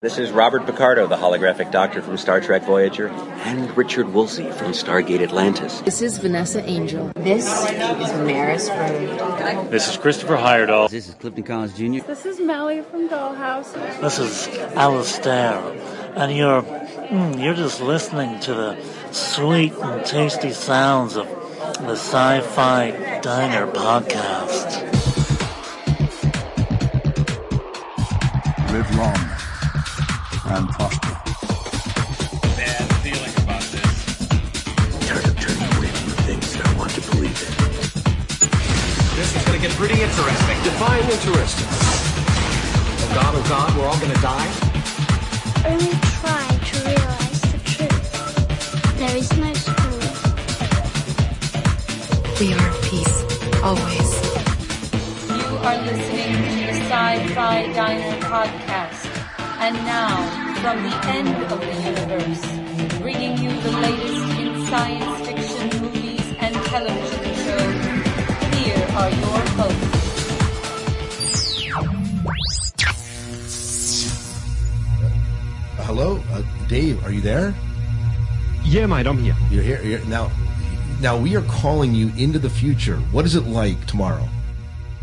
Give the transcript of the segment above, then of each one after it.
This is Robert Picardo, the holographic doctor from Star Trek Voyager, and Richard Woolsey from Stargate Atlantis. This is Vanessa Angel. This is Maris Road. This is Christopher Heyerdahl. This is Clifton Collins Jr. This is Melly from Dollhouse. This is Alistair, and you're mm, you're just listening to the sweet and tasty sounds of the Sci-Fi Diner podcast. Live long and prosper. Bad feeling about this. Tired of turning away from the things that I want to believe in. This is gonna get pretty interesting. Define interesting. Oh God, oh God, we're all gonna die? Only try to realize the truth. There is no school. We are peace, always. You are listening to the Sci-Fi Diner podcast. And now, from the end of the universe, bringing you the latest in science fiction movies and television shows, here are your hosts. Uh, hello, uh, Dave. Are you there? Yeah, mate, I'm here. You're here you're, now. Now we are calling you into the future. What is it like tomorrow?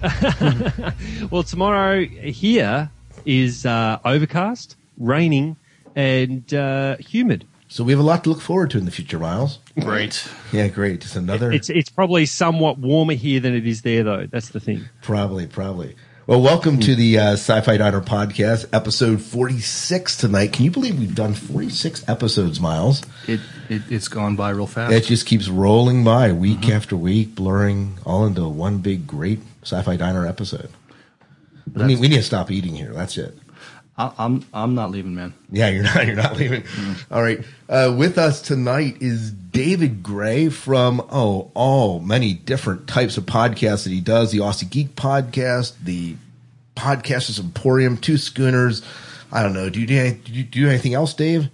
well, tomorrow here is uh, overcast, raining, and uh, humid. So we have a lot to look forward to in the future, Miles. Great. Yeah, great. It's another. It's it's probably somewhat warmer here than it is there, though. That's the thing. Probably, probably. Well, welcome to the uh, Sci-Fi Diner podcast, episode forty-six tonight. Can you believe we've done forty-six episodes, Miles? It, it it's gone by real fast. It just keeps rolling by, week mm-hmm. after week, blurring all into one big, great Sci-Fi Diner episode. I mean, we need to stop eating here. That's it. I, I'm I'm not leaving, man. Yeah, you're not. You're not leaving. Mm. All right. Uh, with us tonight is David Gray from oh all many different types of podcasts that he does. The Aussie Geek podcast, the Podcasters Emporium, Two Schooners. I don't know. Do you do, any, do you do anything else, Dave?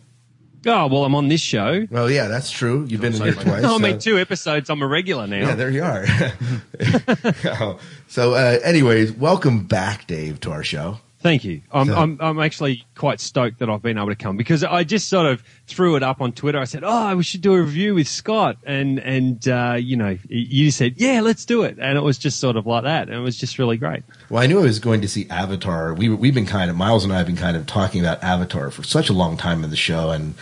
Oh well, I'm on this show. Well, yeah, that's true. You've been in here twice. I made two episodes. I'm a regular now. Yeah, there you are. so, uh, anyways, welcome back, Dave, to our show. Thank you. I'm, so, I'm, I'm actually quite stoked that I've been able to come because I just sort of threw it up on Twitter. I said, "Oh, we should do a review with Scott," and and uh, you know, you said, "Yeah, let's do it," and it was just sort of like that, and it was just really great. Well, I knew I was going to see Avatar. We we've been kind of Miles and I have been kind of talking about Avatar for such a long time in the show, and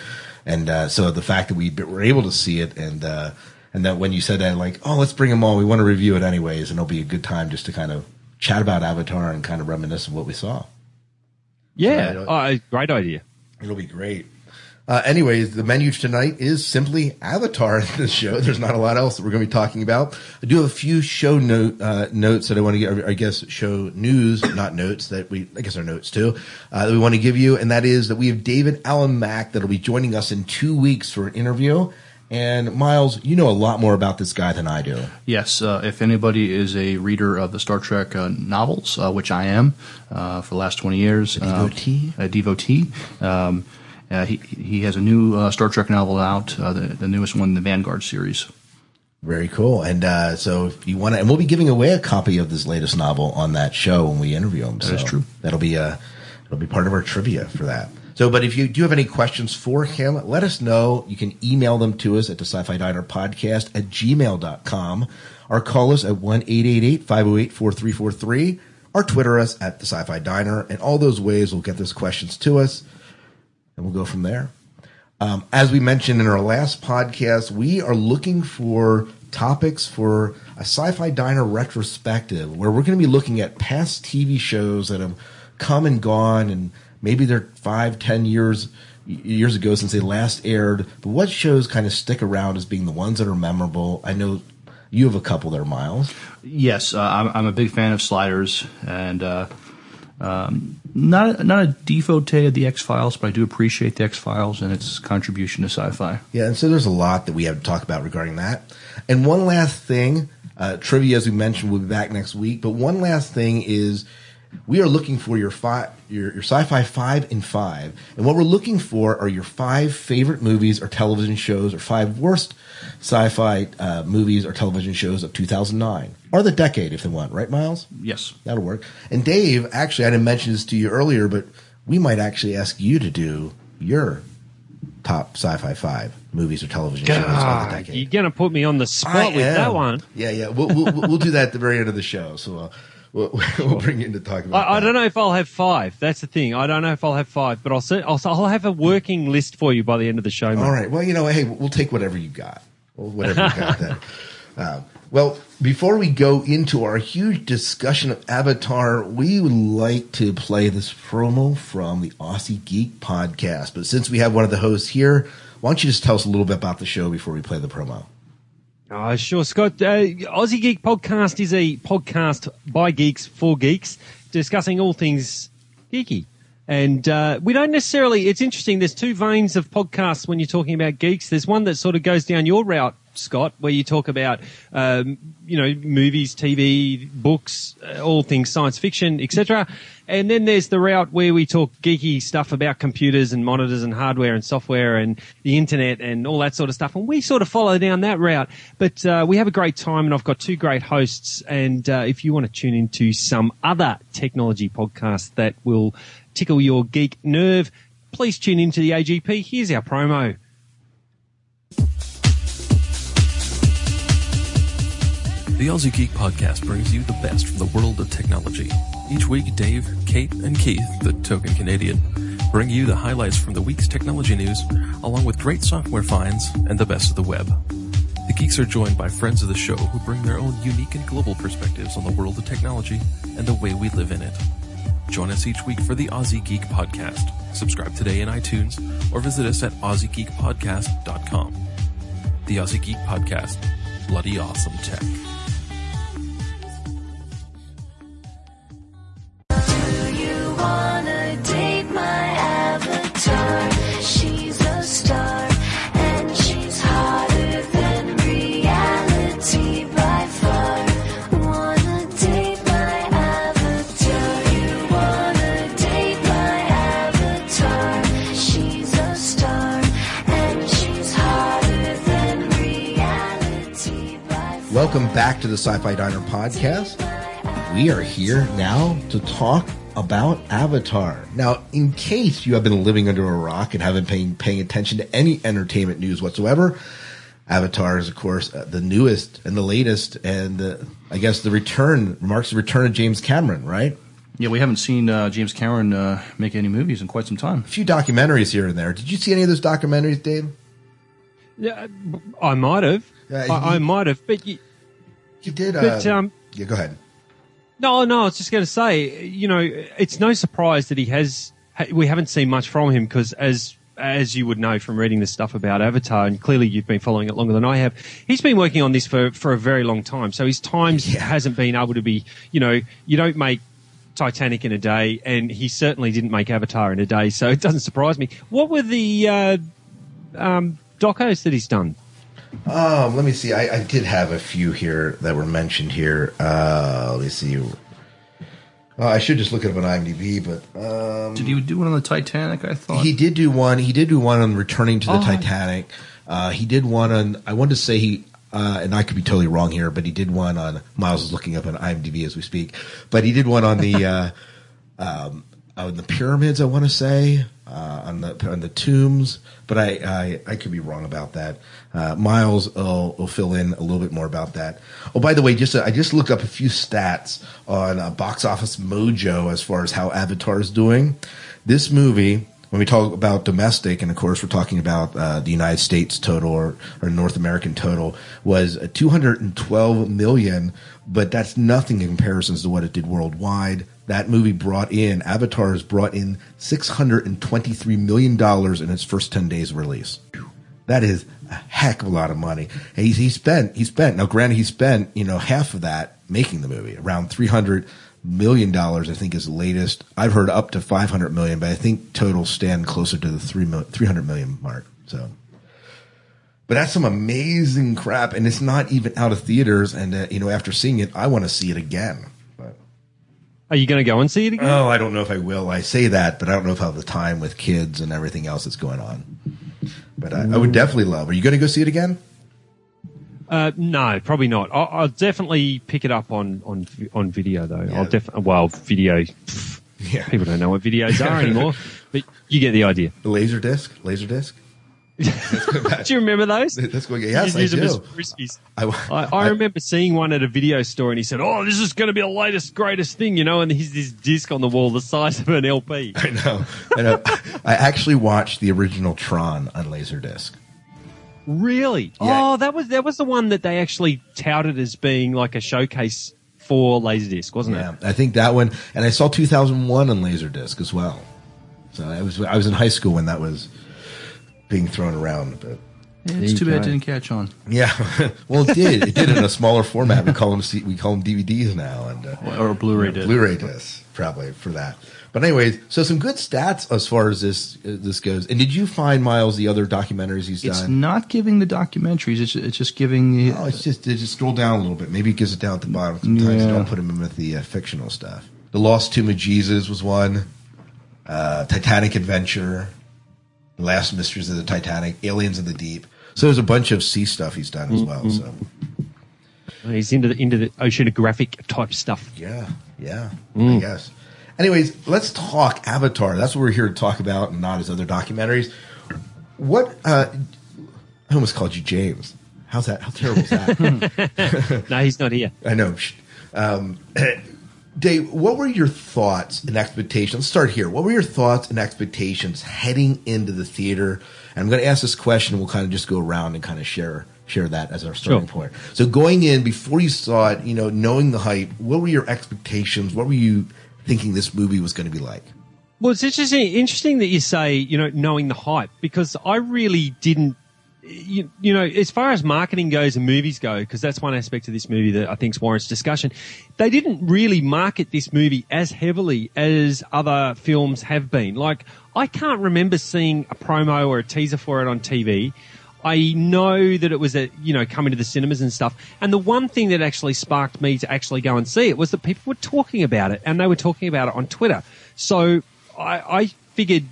and uh, so the fact that we were able to see it and. Uh, and that when you said that, like, oh, let's bring them all. We want to review it anyways, and it'll be a good time just to kind of chat about Avatar and kind of reminisce of what we saw. Yeah, so, uh, great idea. It'll be great. Uh, anyways, the menu tonight is simply Avatar in this show. There's not a lot else that we're going to be talking about. I do have a few show note, uh, notes that I want to get, I guess, show news, not notes that we, I guess are notes too, uh, that we want to give you. And that is that we have David Alan Mack that'll be joining us in two weeks for an interview. And Miles, you know a lot more about this guy than I do. Yes, uh, if anybody is a reader of the Star Trek uh, novels, uh, which I am uh, for the last twenty years, a devotee, a devotee. Um, uh, he he has a new uh, Star Trek novel out, the, the newest one, the Vanguard series. Very cool. And uh, so if you want to, and we'll be giving away a copy of this latest novel on that show when we interview him. That so is true. That'll be uh, it'll be part of our trivia for that. So, but if you do have any questions for him, let us know. You can email them to us at the sci-fi diner podcast at gmail.com or call us at 1-888-508-4343 or Twitter us at the sci-fi diner. And all those ways will get those questions to us and we'll go from there. Um, as we mentioned in our last podcast, we are looking for topics for a sci-fi diner retrospective where we're going to be looking at past TV shows that have come and gone and maybe they're five, ten years years ago since they last aired. But what shows kind of stick around as being the ones that are memorable? I know you have a couple there, Miles. Yes, uh, I'm, I'm, a big fan of Sliders, and uh, um, not not a devotee of the X Files, but I do appreciate the X Files and its contribution to sci-fi. Yeah, and so there's a lot that we have to talk about regarding that. And one last thing, uh, trivia, as we mentioned, we'll be back next week. But one last thing is we are looking for your five, your, your sci-fi five and five. And what we're looking for are your five favorite movies or television shows or five worst sci-fi uh, movies or television shows of 2009 or the decade if they want, right, Miles? Yes. That'll work. And Dave, actually, I didn't mention this to you earlier, but we might actually ask you to do your top sci-fi five movies or television shows of the decade. you're going to put me on the spot I with that one. Yeah, yeah. We'll, we'll, we'll do that at the very end of the show. So uh, we'll, we'll bring you in to talk about. I, I don't know if I'll have five. That's the thing. I don't know if I'll have five, but I'll say, I'll, I'll have a working list for you by the end of the show. mate. All right. Well, you know, hey, we'll take whatever you got. Well, whatever you got then. Um, well, before we go into our huge discussion of Avatar, we would like to play this promo from the Aussie Geek podcast. But since we have one of the hosts here, why don't you just tell us a little bit about the show before we play the promo? Oh, sure, Scott. Uh, Aussie Geek Podcast is a podcast by geeks for geeks discussing all things geeky. And uh, we don't necessarily, it's interesting, there's two veins of podcasts when you're talking about geeks. There's one that sort of goes down your route, Scott, where you talk about, um, you know, movies, TV, books, uh, all things science fiction, etc. And then there's the route where we talk geeky stuff about computers and monitors and hardware and software and the internet and all that sort of stuff. And we sort of follow down that route. But uh, we have a great time, and I've got two great hosts. And uh, if you want to tune into some other technology podcast that will tickle your geek nerve, please tune into the AGP. Here's our promo. The Aussie Geek Podcast brings you the best from the world of technology. Each week, Dave, Kate, and Keith, the token Canadian, bring you the highlights from the week's technology news, along with great software finds and the best of the web. The geeks are joined by friends of the show who bring their own unique and global perspectives on the world of technology and the way we live in it. Join us each week for the Aussie Geek Podcast. Subscribe today in iTunes or visit us at AussieGeekPodcast.com. The Aussie Geek Podcast. Bloody awesome tech. Welcome back to the Sci-Fi Diner podcast. We are here now to talk about Avatar. Now, in case you have been living under a rock and haven't been paying attention to any entertainment news whatsoever, Avatar is, of course, uh, the newest and the latest, and uh, I guess the return marks the return of James Cameron, right? Yeah, we haven't seen uh, James Cameron uh, make any movies in quite some time. A few documentaries here and there. Did you see any of those documentaries, Dave? Yeah, I might have. Yeah, I, I might have, but you, You did. But, uh, um, yeah, go ahead. No, no, I was just going to say, you know, it's no surprise that he has. We haven't seen much from him because, as as you would know from reading the stuff about Avatar, and clearly you've been following it longer than I have, he's been working on this for for a very long time. So his times hasn't been able to be, you know, you don't make Titanic in a day, and he certainly didn't make Avatar in a day. So it doesn't surprise me. What were the uh, um, docos that he's done? Um, let me see. I, I did have a few here that were mentioned here. Uh, let me see. Uh, I should just look it up on IMDb, but um, Did he do one on the Titanic? I thought he did do one. He did do one on returning to the Oh. Titanic. Uh, he did one on. I wanted to say he, uh, and I could be totally wrong here, but he did one on. Miles is looking up on IMDb as we speak, but he did one on the uh, um, on the pyramids. I want to say uh, on the on the tombs, but I I, I could be wrong about that. Uh, Miles will, will fill in a little bit more about that. Oh, by the way, just uh, I just looked up a few stats on uh, Box Office Mojo as far as how Avatar is doing. This movie, when we talk about domestic, and of course we're talking about uh, the United States total or, or North American total, was uh, 212 million, but that's nothing in comparison to what it did worldwide. That movie brought in Avatar has brought in 623 million dollars in its first 10 days of release. That is a heck of a lot of money. And he, he spent, he spent, now granted, he spent, you know, half of that making the movie, around 300 million dollars, I think is the latest. I've heard up to 500 million, but I think total stand closer to the three mil, 300 million mark. So, but that's some amazing crap. And it's not even out of theaters. And, uh, you know, after seeing it, I want to see it again. Are you going to go and see it again? Oh, I don't know if I will. I say that, but I don't know if I have the time with kids and everything else that's going on. But I, I would definitely love. Are you going to go see it again? Uh, no, probably not. I'll, I'll definitely pick it up on on on video though. I'll definitely well video. pff, Yeah. People don't know what videos are anymore, but you get the idea. Laser disc, laser disc. Do you remember those? That's going. Yes, I do. I, I, I remember seeing one at a video store, and he said, "Oh, this is going to be the latest, greatest thing," you know. And he's this disc on the wall, the size of an LP. I know. I know. I actually watched the original Tron on Laserdisc. Really? Oh, that was that was the one that they actually touted as being like a showcase for Laserdisc, wasn't Yeah, it? Yeah, I think that one, and I saw 2001 on Laserdisc as well. So I was I was in high school when that was being thrown around a bit. Yeah, it's too bad it didn't catch on. Yeah, well, it did. It did in a smaller format. We call them C- we call them DVDs now, and uh, Or Blu-ray disc. Blu-ray discs probably for that. But anyways, so some good stats as far as this uh, this goes. And did you find Miles the other documentaries he's It's done? not giving the documentaries. It's it's just giving. The, Oh, it's just it just scroll down a little bit. Maybe it gives it down at the bottom. Sometimes Yeah. don't put him in with the uh, fictional stuff. The Lost Tomb of Jesus was one. Uh, Titanic Adventure, The Last Mysteries of the Titanic, Aliens in the Deep. So there's a bunch of sea stuff he's done as well. So He's into the into the oceanographic type stuff. yeah, yeah, I guess. Anyways, let's talk Avatar. That's what we're here to talk about, and not his other documentaries. What? Uh, I almost called you James. How's that? How terrible is that? no, he's not here. I know. Um, Dave, what were your thoughts and expectations? Let's start here. What were your thoughts and expectations heading into the theater? And I'm going to ask this question. We'll kind of just go around and kind of share share that as our starting Sure. point. So going in before you saw it, you know, knowing the hype, what were your expectations? What were you thinking this movie was going to be like? Well, it's interesting. Interesting that you say you know knowing the hype because I really didn't. You, you know, as far as marketing goes and movies go, because that's one aspect of this movie that I think warrants discussion. They didn't really market this movie as heavily as other films have been. Like, I can't remember seeing a promo or a teaser for it on TV. I know that it was a, you know, coming to the cinemas and stuff. And the one thing that actually sparked me to actually go and see it was that people were talking about it and they were talking about it on Twitter. So I, I figured,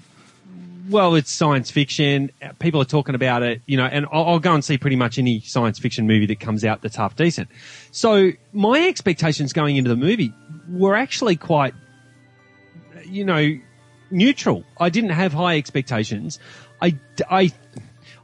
well, it's science fiction. People are talking about it, you know, and I'll, I'll go and see pretty much any science fiction movie that comes out that's half decent. So my expectations going into the movie were actually quite, you know, neutral. I didn't have high expectations. I, I,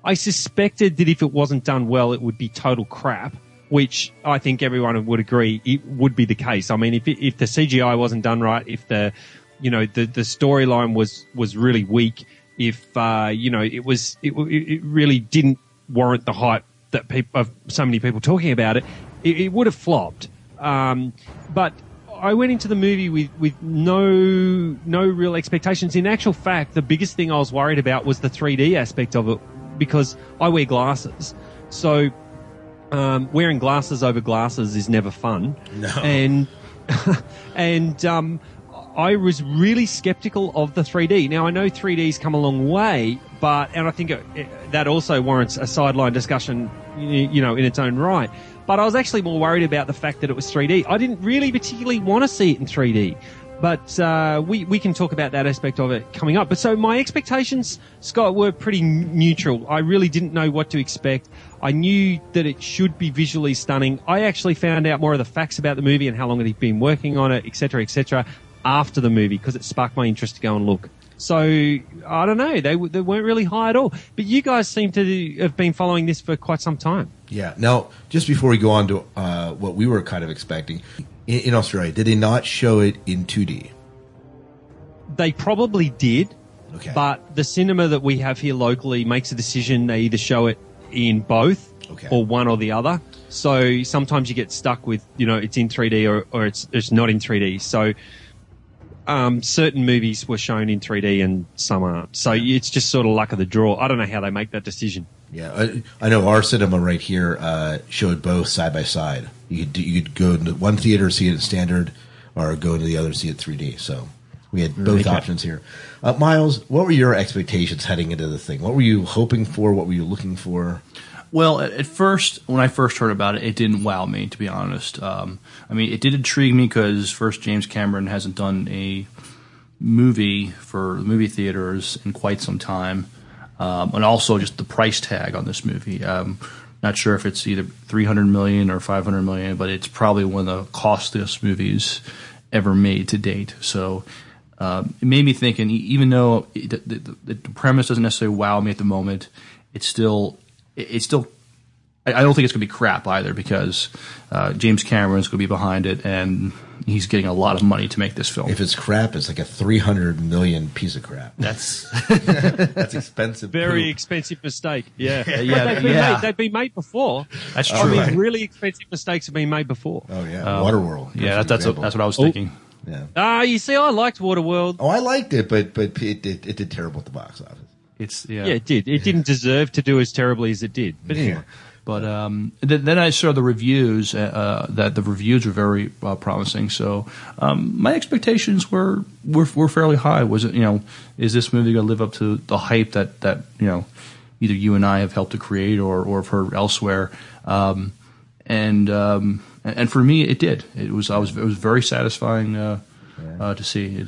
I suspected that if it wasn't done well, it would be total crap, which I think everyone would agree it would be the case. I mean, if if the CGI wasn't done right, if the you know the the storyline was was really weak, if uh, you know it was it, it really didn't warrant the hype that people of so many people talking about it, it, it would have flopped. Um, but I went into the movie with, with no no real expectations. In actual fact, the biggest thing I was worried about was the 3D aspect of it because I wear glasses. So um, wearing glasses over glasses is never fun. No. And and um, I was really skeptical of the 3D. Now I know 3D's come a long way, but and I think it, it- that also warrants a sideline discussion, you know, in its own right. But I was actually more worried about the fact that it was 3D. I didn't really particularly want to see it in 3D. But uh, we we can talk about that aspect of it coming up. But so my expectations, Scott, were pretty neutral. I really didn't know what to expect. I knew that it should be visually stunning. I actually found out more of the facts about the movie and how long it had been working on it, etc., etc., after the movie because it sparked my interest to go and look. So I don't know. They they weren't really high at all. But you guys seem to have been following this for quite some time. Yeah. Now, just before we go on to uh, what we were kind of expecting in, in Australia, did they not show it in 2D? They probably did. Okay. But the cinema that we have here locally makes a decision. They either show it in both Okay. or one or the other. So sometimes you get stuck with, you know, it's in 3D or, or it's, it's not in 3D. So, um, certain movies were shown in 3D and some aren't. So it's just sort of luck of the draw. I don't know how they make that decision. Yeah, I, I know our cinema right here uh, showed both side by side. You could do, you could go into one theater see it in standard, or go into the other see it 3D. So we had both Okay. options here. Uh, Miles, what were your expectations heading into the thing? What were you hoping for? What were you looking for? Well, at, at first, when I first heard about it, it didn't wow me, to be honest. Um, I mean, it did intrigue me because first, James Cameron hasn't done a movie for movie theaters in quite some time, um, and also just the price tag on this movie. Um, not sure if it's either 300 million or 500 million, but it's probably one of the costliest movies ever made to date. So uh, it made me think, and e- even though it, the, the, the premise doesn't necessarily wow me at the moment, it's still it, it's still. I I don't think it's going to be crap either because uh, James Cameron's going to be behind it, and he's getting a lot of money to make this film. If it's crap, it's like a three hundred million piece of crap. That's that's expensive. Very poop. expensive mistake. Yeah, Yeah, But they've been, yeah. made, they've been made before. That's I true. mean, Right. really expensive mistakes have been made before. Oh yeah, Um, Waterworld. yeah, that, that's example. that's what I was Oh. thinking. Yeah. Ah, you see, I liked Waterworld. Oh, I liked it, but but it it, it did terrible at the box office. It's Yeah, it did. It didn't deserve to do as terribly as it did. But anyway. But um, then, then I saw the reviews uh, uh, that the reviews were very uh, promising. So um, my expectations were, were were fairly high. Was it you know is this movie going to live up to the hype that that you know either you and I have helped to create or or have heard elsewhere? Um, and um, and for me, it did. It was I was it was very satisfying uh, uh, to see.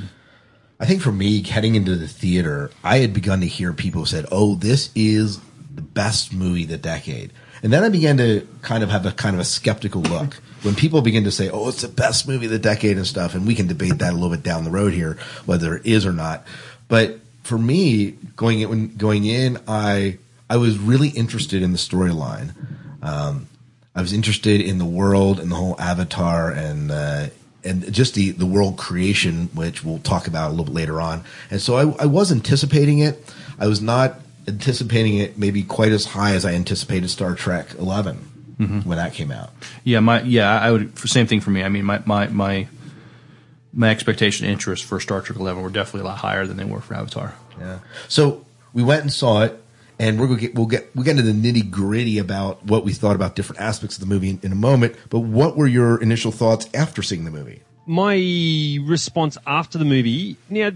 I think for me, heading into the theater, I had begun to hear people said, "Oh, this is the best movie of the decade," and then I began to kind of have a kind of a skeptical look when people begin to say, "Oh, it's the best movie of the decade" and stuff. And we can debate that a little bit down the road here, whether it is or not. But for me, going in, going in, I I was really interested in the storyline. Um, I was interested in the world and the whole Avatar and uh, and just the the world creation, which we'll talk about a little bit later on. And so I, I was anticipating it. I was not anticipating it maybe quite as high as I anticipated Star Trek 11 Mhm. when that came out. Yeah, my yeah, I would same thing for me. I mean, my my my my expectation interest for Star Trek Eleven were definitely a lot higher than they were for Avatar. Yeah. So we went and saw it, and we're gonna get we'll get we'll get into the nitty gritty about what we thought about different aspects of the movie in, in a moment. But what were your initial thoughts after seeing the movie? my response after the movie, yeah,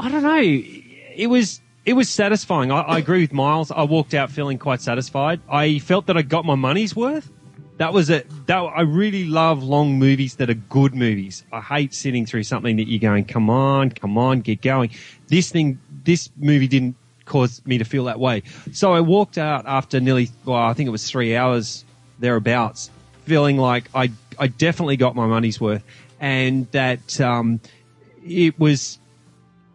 I don't know. It was it was satisfying. I, I agree with Miles. I walked out feeling quite satisfied. I felt that I got my money's worth. That was it. That I really love long movies that are good movies. I hate sitting through something that you're going, come on, come on, get going. This thing, this movie didn't cause me to feel that way. So I walked out after nearly, well, I think it was three hours thereabouts, feeling like I, I definitely got my money's worth, and that um, it was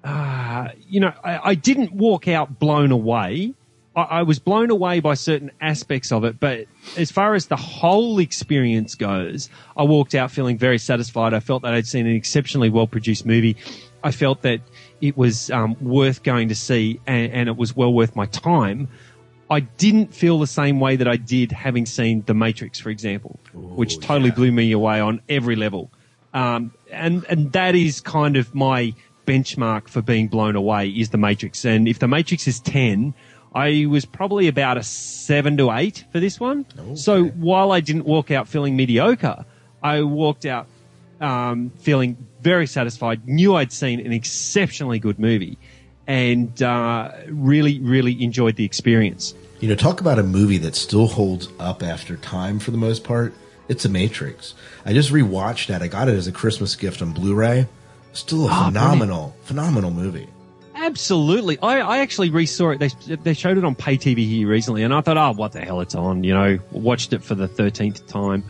uh, you know, I, I didn't walk out blown away. I, I was blown away by certain aspects of it, but as far as the whole experience goes, I walked out feeling very satisfied. I felt that I'd seen an exceptionally well produced movie. I felt that it was um, worth going to see and, and it was well worth my time. I didn't feel the same way that I did having seen The Matrix, for example, which totally blew me away on every level. Um, and and that is kind of my benchmark for being blown away is The Matrix. And if The Matrix is ten, I was probably about a seven to eight for this one. So while I didn't walk out feeling mediocre, I walked out um, feeling very satisfied. Knew I'd seen an exceptionally good movie, and uh, really, really enjoyed the experience. You know, talk about a movie that still holds up after time for the most part. It's The Matrix. I just rewatched that. I got it as a Christmas gift on Blu-ray. Still a Oh, phenomenal, phenomenal movie. Absolutely. I, I actually resaw it. They, they showed it on pay TV here recently, and I thought, oh, what the hell, it's on. You know, watched it for the 13th time.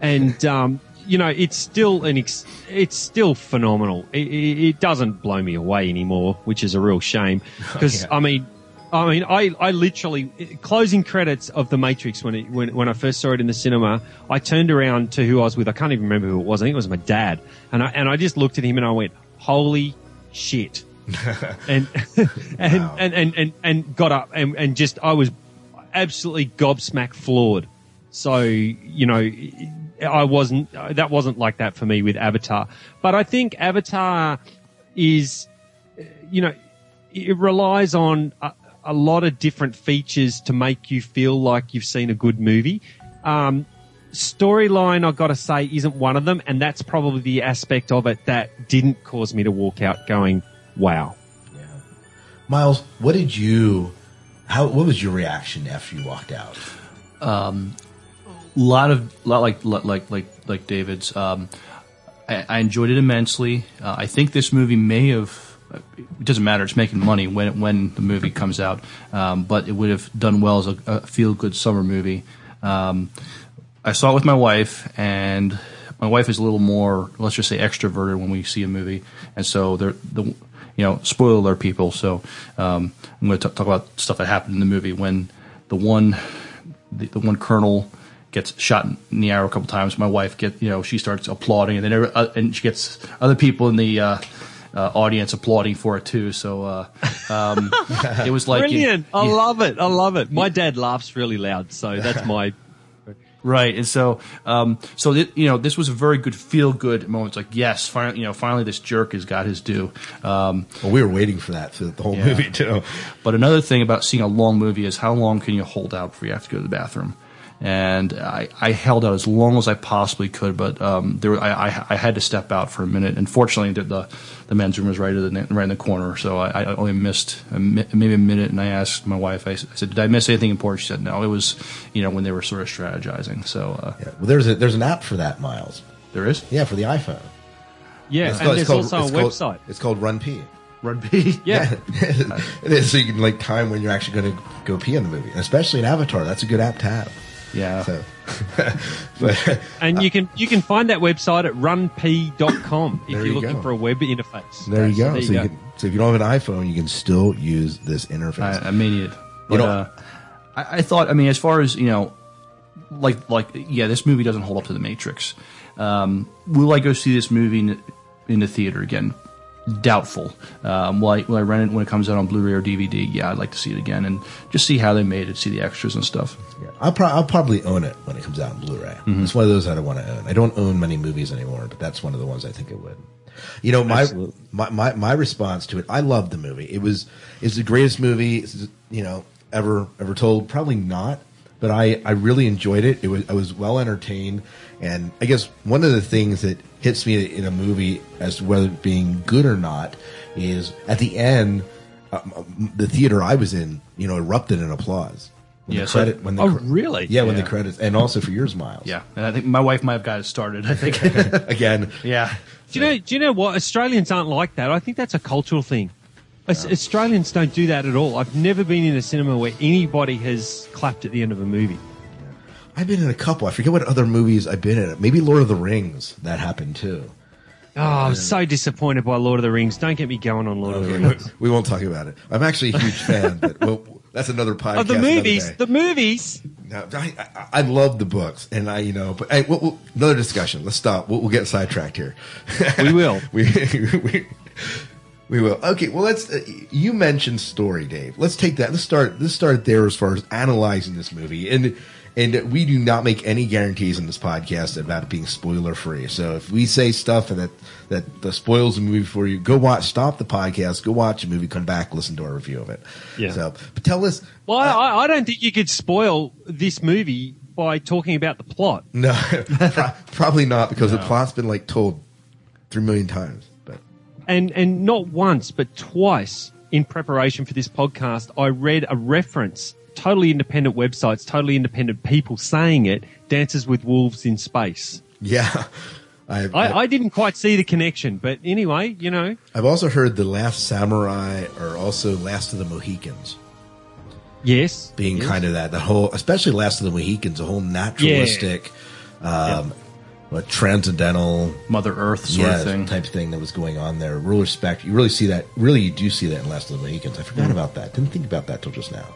And, um, you know, it's still an ex- it's still phenomenal. It, it, it doesn't blow me away anymore, which is a real shame. Because. I mean, I mean, I, I literally closing credits of The Matrix when it, when when I first saw it in the cinema. I turned around to who I was with. I can't even remember who it was. I think it was my dad. And I and I just looked at him and I went, "Holy shit!" and and, and, and and and got up and and just I was absolutely gobsmacked floored. So you know, I wasn't. That wasn't like that for me with Avatar. But I think Avatar is, you know, it relies on a, a lot of different features to make you feel like you've seen a good movie. Um, storyline, I've got to say, isn't one of them, and that's probably the aspect of it that didn't cause me to walk out going, "Wow." Miles, what did you? How? What was your reaction after you walked out? um, lot of lot like like like like David's. Um, I, I enjoyed it immensely. Uh, I think this movie may have. It doesn't matter. It's making money when when the movie comes out, um, but it would have done well as a, a feel good summer movie. Um, I saw it with my wife, and my wife is a little more, let's just say, extroverted when we see a movie, and so they're the you know spoiler alert people. So um, I'm going to talk about stuff that happened in the movie when the one the, the one colonel gets shot in the arrow a couple times. My wife get you know she starts applauding, and then every, uh, and she gets other people in the uh, uh, audience applauding for it too. So uh, um, it was like Brilliant. I yeah. love it. I love it. My dad laughs really loud, so that's my. Right, and so, um, so th- you know, this was a very good feel good moment. It's like, yes, finally, you know, finally, this jerk has got his due. Um, well, we were waiting for that through the whole Yeah. movie too. But another thing about seeing a long movie is how long can you hold out before you have to go to the bathroom? And I, I held out as long as I possibly could, but um, there I, I, I had to step out for a minute. Unfortunately, the the, the men's room was right in the right in the corner, so I, I only missed a mi- maybe a minute. And I asked my wife, I, said, "Did I miss anything important?" She said, "No." It was you know when they were sort of strategizing. So uh, Yeah. Well, there's a, there's an app for that, Miles. there is Yeah, for the iPhone. Yeah, It's and called- it's there's called- also a it's called- website. It's called RunPee. Run P. Yeah. it is, so you can like time when you're actually going to go pee in the movie, and especially in Avatar. That's a good app to have. Yeah. So, but, And you can you can find that website at runpee.com if you're you looking go. for a web interface. there you go. There so, you you go. can, so if you don't have an iPhone, you can still use this interface. I, I mean it. But, You know- uh, I, I thought. I mean, as far as you know, like like yeah, this movie doesn't hold up to the Matrix. Um, will I go see this movie in, in the theater again? Doubtful. Um, will, I, will I rent it when it comes out on Blu-ray or DVD? Yeah, I'd like to see it again and just see how they made it, see the extras and stuff. Yeah, I'll, pro- I'll probably own it when it comes out on Blu-ray. Mhm. It's one of those I don't want to own. I don't own many movies anymore, but that's one of the ones I think it would. You know, my, my my my response to it, I loved the movie. It was it's the greatest movie you know ever ever told. Probably not, but I I really enjoyed it. It was I was well entertained, and I guess one of the things that hits me in a movie as to whether it being good or not is at the end, um, the theater I was in, you know, erupted in applause. When Yeah, the so- credit, when the Oh, really? Yeah, when Yeah. the credits, and also for yours, Miles. Yeah, and I think my wife might have got it started. I think. Again, yeah. Do you know? Do you know what? Australians aren't like that. I think that's a cultural thing. Aus- Australians don't do that at all. I've never been in a cinema where anybody has clapped at the end of a movie. I've been in a couple. I forget what other movies I've been in. Maybe Lord of the Rings. That happened too. Oh, I'm so disappointed by Lord of the Rings. Don't get me going on Lord of the Rings. we, we won't talk about it. I'm actually a huge fan, but well, that's another podcast. Of the movies, the movies. No, I, I, I love the books, and I, you know, but hey, we'll, we'll, another discussion. Let's stop. We'll, we'll get sidetracked here. We will. we, we, we will. Okay. Well, let's. Uh, you mentioned story, Dave. Let's take that. Let's start. Let's start there as far as analyzing this movie, and and we do not make any guarantees in this podcast about it being spoiler free. So if we say stuff and that that the spoils the movie for you, go watch. Stop the podcast. Go watch a movie. Come back. Listen to our review of it. Yeah. So, but tell us. Well, I, uh, I don't think you could spoil this movie by talking about the plot. No, pro- probably not because the plot's been like told three million times. But and and not once but twice in preparation for this podcast i read a reference totally independent websites totally independent people saying it dances with wolves in space. Yeah, I've, I, I didn't quite see the connection but anyway you know. I've also heard the Last Samurai or also Last of the Mohicans. Yes. Being yes. kind of that. The whole, especially Last of the Mohicans, a whole naturalistic, um, what transcendental Mother Earth sort yeah, of thing. type thing that was going on there. Real respect. You really see that. Really, you do see that in Last of the Mohicans. I forgot Mm. about that. Didn't think about that till just now.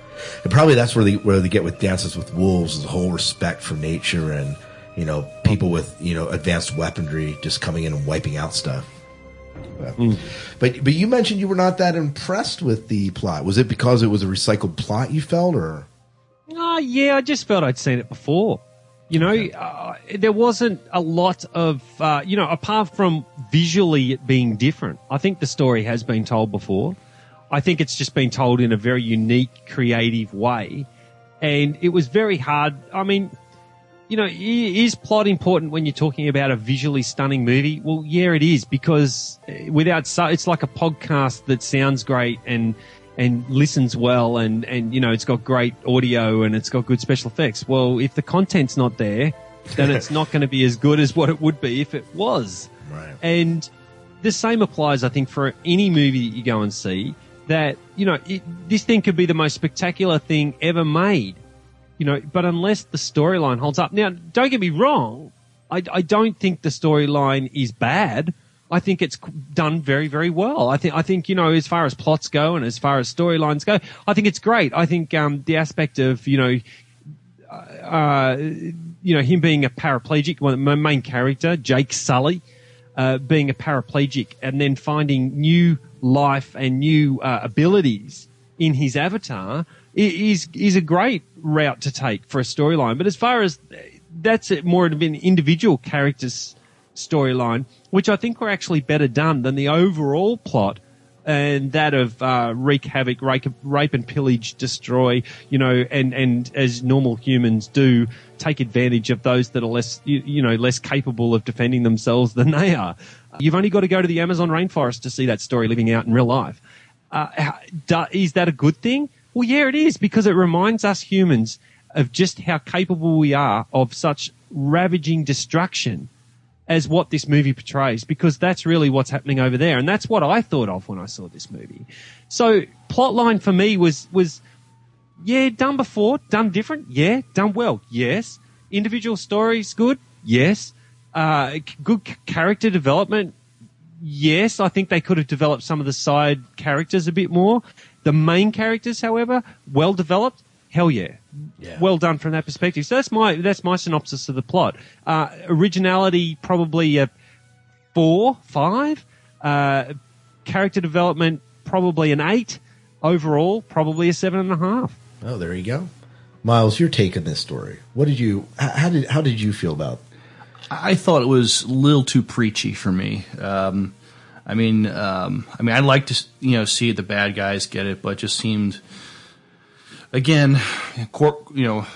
And probably that's where they where they get with Dances with Wolves is the whole respect for nature and you know people with you know advanced weaponry just coming in and wiping out stuff. But, Mm. but but you mentioned you were not that impressed with the plot. Was it because it was a recycled plot you felt, or Oh, yeah, I just felt I'd seen it before. You know, uh, there wasn't a lot of, uh, you know, apart from visually it being different. I think the story has been told before. I think it's just been told in a very unique, creative way. And it was very hard. I mean, you know, is plot important when you're talking about a visually stunning movie? Well, yeah, it is because uh, without so, it's like a podcast that sounds great and and listens well and and you know it's got great audio and it's got good special effects. Well, if the content's not there, then it's not going to be as good as what it would be if it was. right? And the same applies, I think, for any movie that you go and see. That you know, it, this thing could be the most spectacular thing ever made. You know, but unless the storyline holds up, now don't get me wrong. I, I don't think the storyline is bad. I think it's done very, very well. I think, I think, you know, as far as plots go and as far as storylines go, I think it's great. I think, um, the aspect of, you know, uh, you know, him being a paraplegic, one my main character, Jake Sully, uh, being a paraplegic and then finding new life and new uh, abilities in his avatar is is a great route to take for a storyline. But as far as that's more of an individual character's storyline, which I think were actually better done than the overall plot and that of uh, wreak havoc, rape, rape and pillage, destroy, you know, and and as normal humans do, take advantage of those that are less, you, you know, less capable of defending themselves than they are. You've only got to go to the Amazon rainforest to see that story living out in real life. Uh, is that a good thing? Well, yeah, it is because it reminds us humans of just how capable we are of such ravaging destruction as what this movie portrays because that's really what's happening over there and that's what I thought of when I saw this movie. So plotline for me was was yeah, done before, done different, yeah, done well, yes. Individual stories good, yes. Uh, good character development, yes. I think they could have developed some of the side characters a bit more. The main characters, however, well developed, hell yeah. Well done from that perspective. So that's my that's my synopsis of the plot. Uh, originality probably a four, five. Uh, character development probably an eight. Overall, probably a seven and a half. Oh, there you go. Miles, your take on this story. What did you? How did how did you feel about? I thought it was a little too preachy for me. Um, I mean, um, I mean, I'd like to you know see the bad guys get it, but it just seemed again, cor- you know,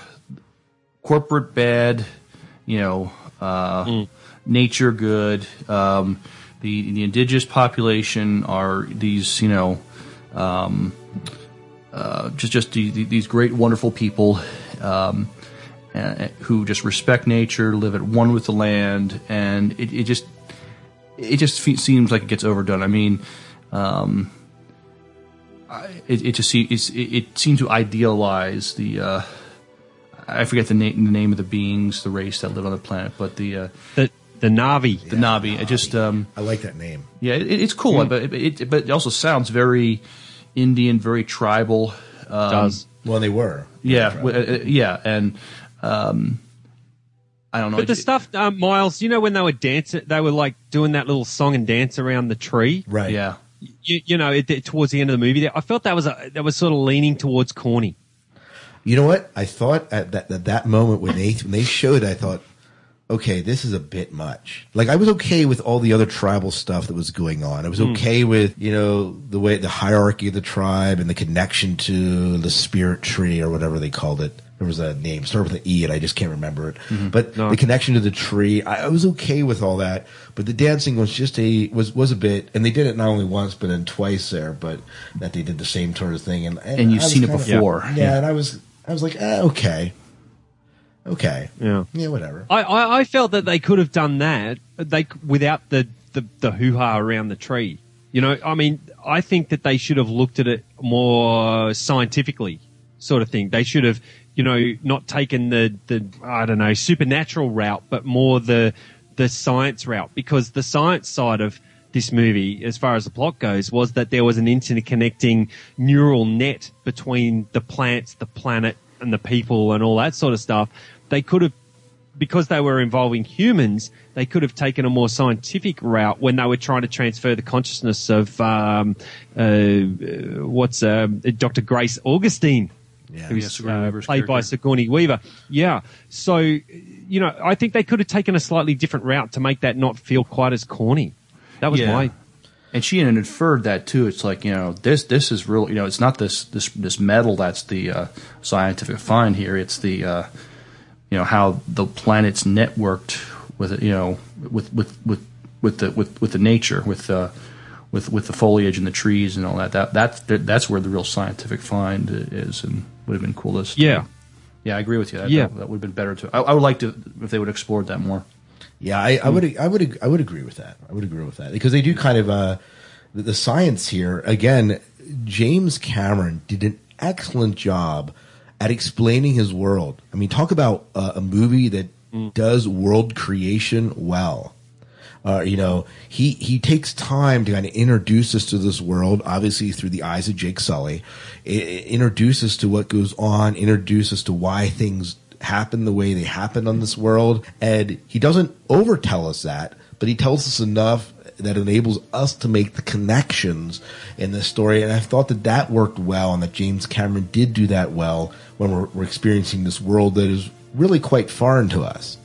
corporate bad, you know, uh, nature good. Um, the the indigenous population are these you know. Um, uh, just just the, the, these great, wonderful people um, uh, who just respect nature, live at one with the land, and it, it just it just seems like it gets overdone. I mean, um, it, it just se- it's, it, it seemed to idealize the. Uh, I forget the name the name of the beings, the race that live on the planet, but the uh, the the Na'vi, the Na'vi. I just um, I like that name. yeah, it, it's cool, Mm. but it, it but it also sounds very Indian, very tribal. Um, Does. Well, they were. Yeah, w- uh, uh, yeah, and um, I don't know. But the stuff, um, Miles, you know, when they were dancing, they were like doing that little song and dance around the tree. Right. Yeah. You, you know, it, it- towards the end of the movie, there, I felt that was a, that was sort of leaning towards corny. You know what? I thought at that at that moment when they when they showed, I thought, okay, this is a bit much. Like I was okay with all the other tribal stuff that was going on. I was Hmm. okay with you know the way the hierarchy of the tribe and the connection to the spirit tree or whatever they called it. There was a name, started with an E, and I just can't remember it. But the connection to the tree, I, I was okay with all that. But the dancing was just a was was a bit, and they did it not only once but then twice there. But that they did the same sort of thing, and And you've seen it kinda- before. Yeah, Yeah. and I was I was like, eh, okay, okay, Yeah. yeah, whatever. I, I, I felt that they could have done that they without the, the, the hoo ha around the tree. You know, I mean, I think that they should have looked at it more scientifically, sort of thing. They should have, you know, not taken the, the I don't know supernatural route, but more the the science route because the science side of this movie, as far as the plot goes, was that there was an interconnecting neural net between the plants, the planet, and the people, and all that sort of stuff. They could have because they were involving humans, they could have taken a more scientific route when they were trying to transfer the consciousness of um, uh, uh, what's um, Dr. Grace Augustine, Yeah. who's Yeah, uh, Weaver's played by character. Sigourney Weaver. Yeah, so you know, I think they could have taken a slightly different route to make that not feel quite as corny. That was Yeah. my and she had inferred that too. It's like you know this this is real. You know, it's not this this this metal that's the uh, scientific find here. It's the uh, you know how the planet's networked with it. You know with with with with the with with the nature with uh, with with the foliage and the trees and all that. That that's that's where the real scientific find is, and would have been coolest. Yeah. yeah. I agree with you. That, Yeah. that, that would have been better too. I, I would like to if they would have explored that more. Yeah, I, I would, I would, I would agree with that. I would agree with that because they do kind of uh, the, the science here. Again, James Cameron did an excellent job at explaining his world. I mean, talk about uh, a movie that does world creation well. Uh, you know, he he takes time to kind of introduce us to this world, obviously through the eyes of Jake Sully. I- I- introduce us to what goes on, introduce us to why things happen the way they happen on this world, and he doesn't overtell us that, but he tells us enough that enables us to make the connections in this story. And I thought that that worked well, and that James Cameron did do that well when we're, we're experiencing this world that is really quite foreign to us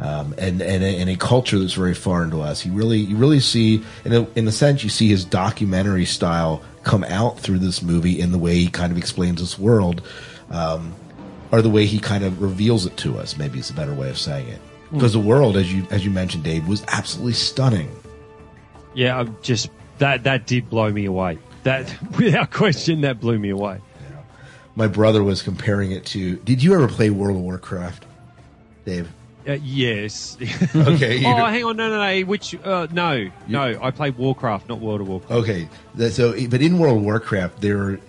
um, and and a, and a culture that's very foreign to us. You really you really see in a, in a sense you see his documentary style come out through this movie in the way he kind of explains this world, um, or the way he kind of reveals it to us. Maybe it's a better way of saying it. Because the world, as you as you mentioned, Dave, was absolutely stunning. Yeah, I'm just that that did blow me away. That without question, that blew me away. My brother was comparing it to. Did you ever play World of Warcraft, Dave? Uh, yes. Okay, you oh, hang on, no, no, no. Which? Uh, no, no. I played Warcraft, not World of Warcraft. Okay, so but in World of Warcraft, there were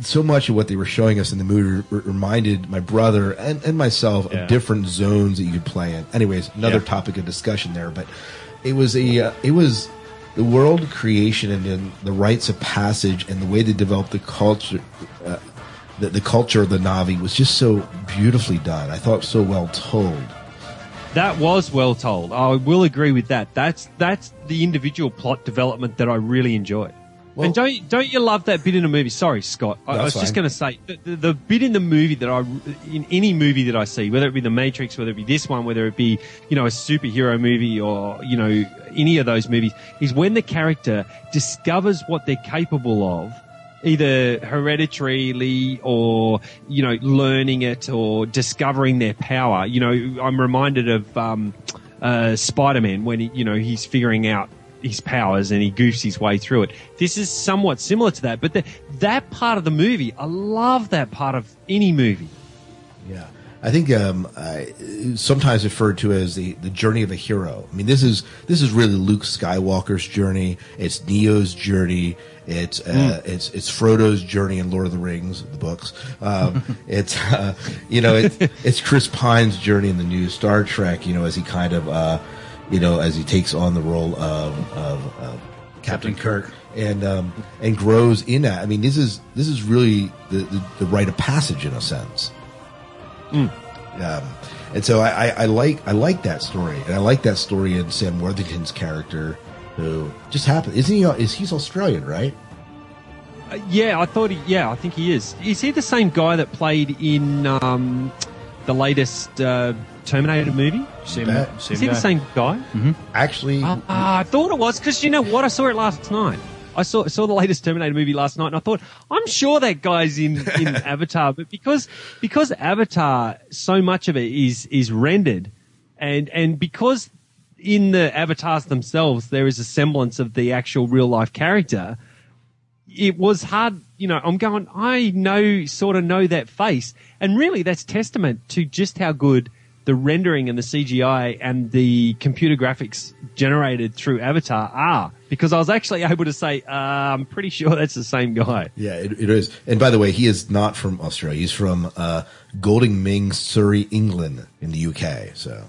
so much of what they were showing us in the movie re- reminded my brother and, and myself Yeah. of different zones that you could play in. Anyways, another Yeah. topic of discussion there, but it was a uh, it was the world creation and then the rites of passage and the way they developed the culture. Uh, the, the culture of the Na'vi was just so beautifully done. I thought so well told. That was well told. I will agree with that. That's that's the individual plot development that I really enjoyed. and don't don't you love that bit in a movie? Sorry, Scott. I, I was just going to say the, the, the bit in the movie that I in any movie that I see, whether it be The Matrix, whether it be this one, whether it be you know a superhero movie or you know any of those movies, is when the character discovers what they're capable of either hereditarily or you know learning it or discovering their power. You know i'm reminded of um, uh, spider-man when he, you know he's figuring out his powers and he goofs his way through it. This is somewhat similar to that but the, that part of the movie i love that part of any movie. Yeah. I think um, I, sometimes referred to as the, the journey of a hero. I mean, this is this is really Luke Skywalker's journey. It's Neo's journey. It's uh, it's it's Frodo's journey in Lord of the Rings, the books. Um, it's uh, you know it's it's Chris Pine's journey in the new Star Trek. You know, as he kind of uh, you know as he takes on the role of, of, of Captain Kirk and um, and grows in that. I mean, this is this is really the, the, the rite of passage in a sense. Um, and so I, I, I like I like that story, and I like that story in Sam Worthington's character, who just happened. Isn't he? Is he's Australian, right? Uh, yeah i thought he yeah i think he is is he the same guy that played in um, the latest uh, terminator movie Same, same is he guy. the same guy Mm-hmm. Actually, ah, I thought it was because you know what? I saw it last night. I saw saw the latest Terminator movie last night, and I thought I'm sure that guy's in in Avatar, but because because Avatar, so much of it is is rendered, and and because in the avatars themselves there is a semblance of the actual real life character. It was hard, you know. I'm going. I know, sort of know that face, and really, that's testament to just how good the rendering and the CGI and the computer graphics generated through Avatar are. Because I was actually able to say, uh, I'm pretty sure that's the same guy. yeah, it, it is. And by the way, he is not from Australia. He's from uh, Godalming, Surrey, England, in the UK. So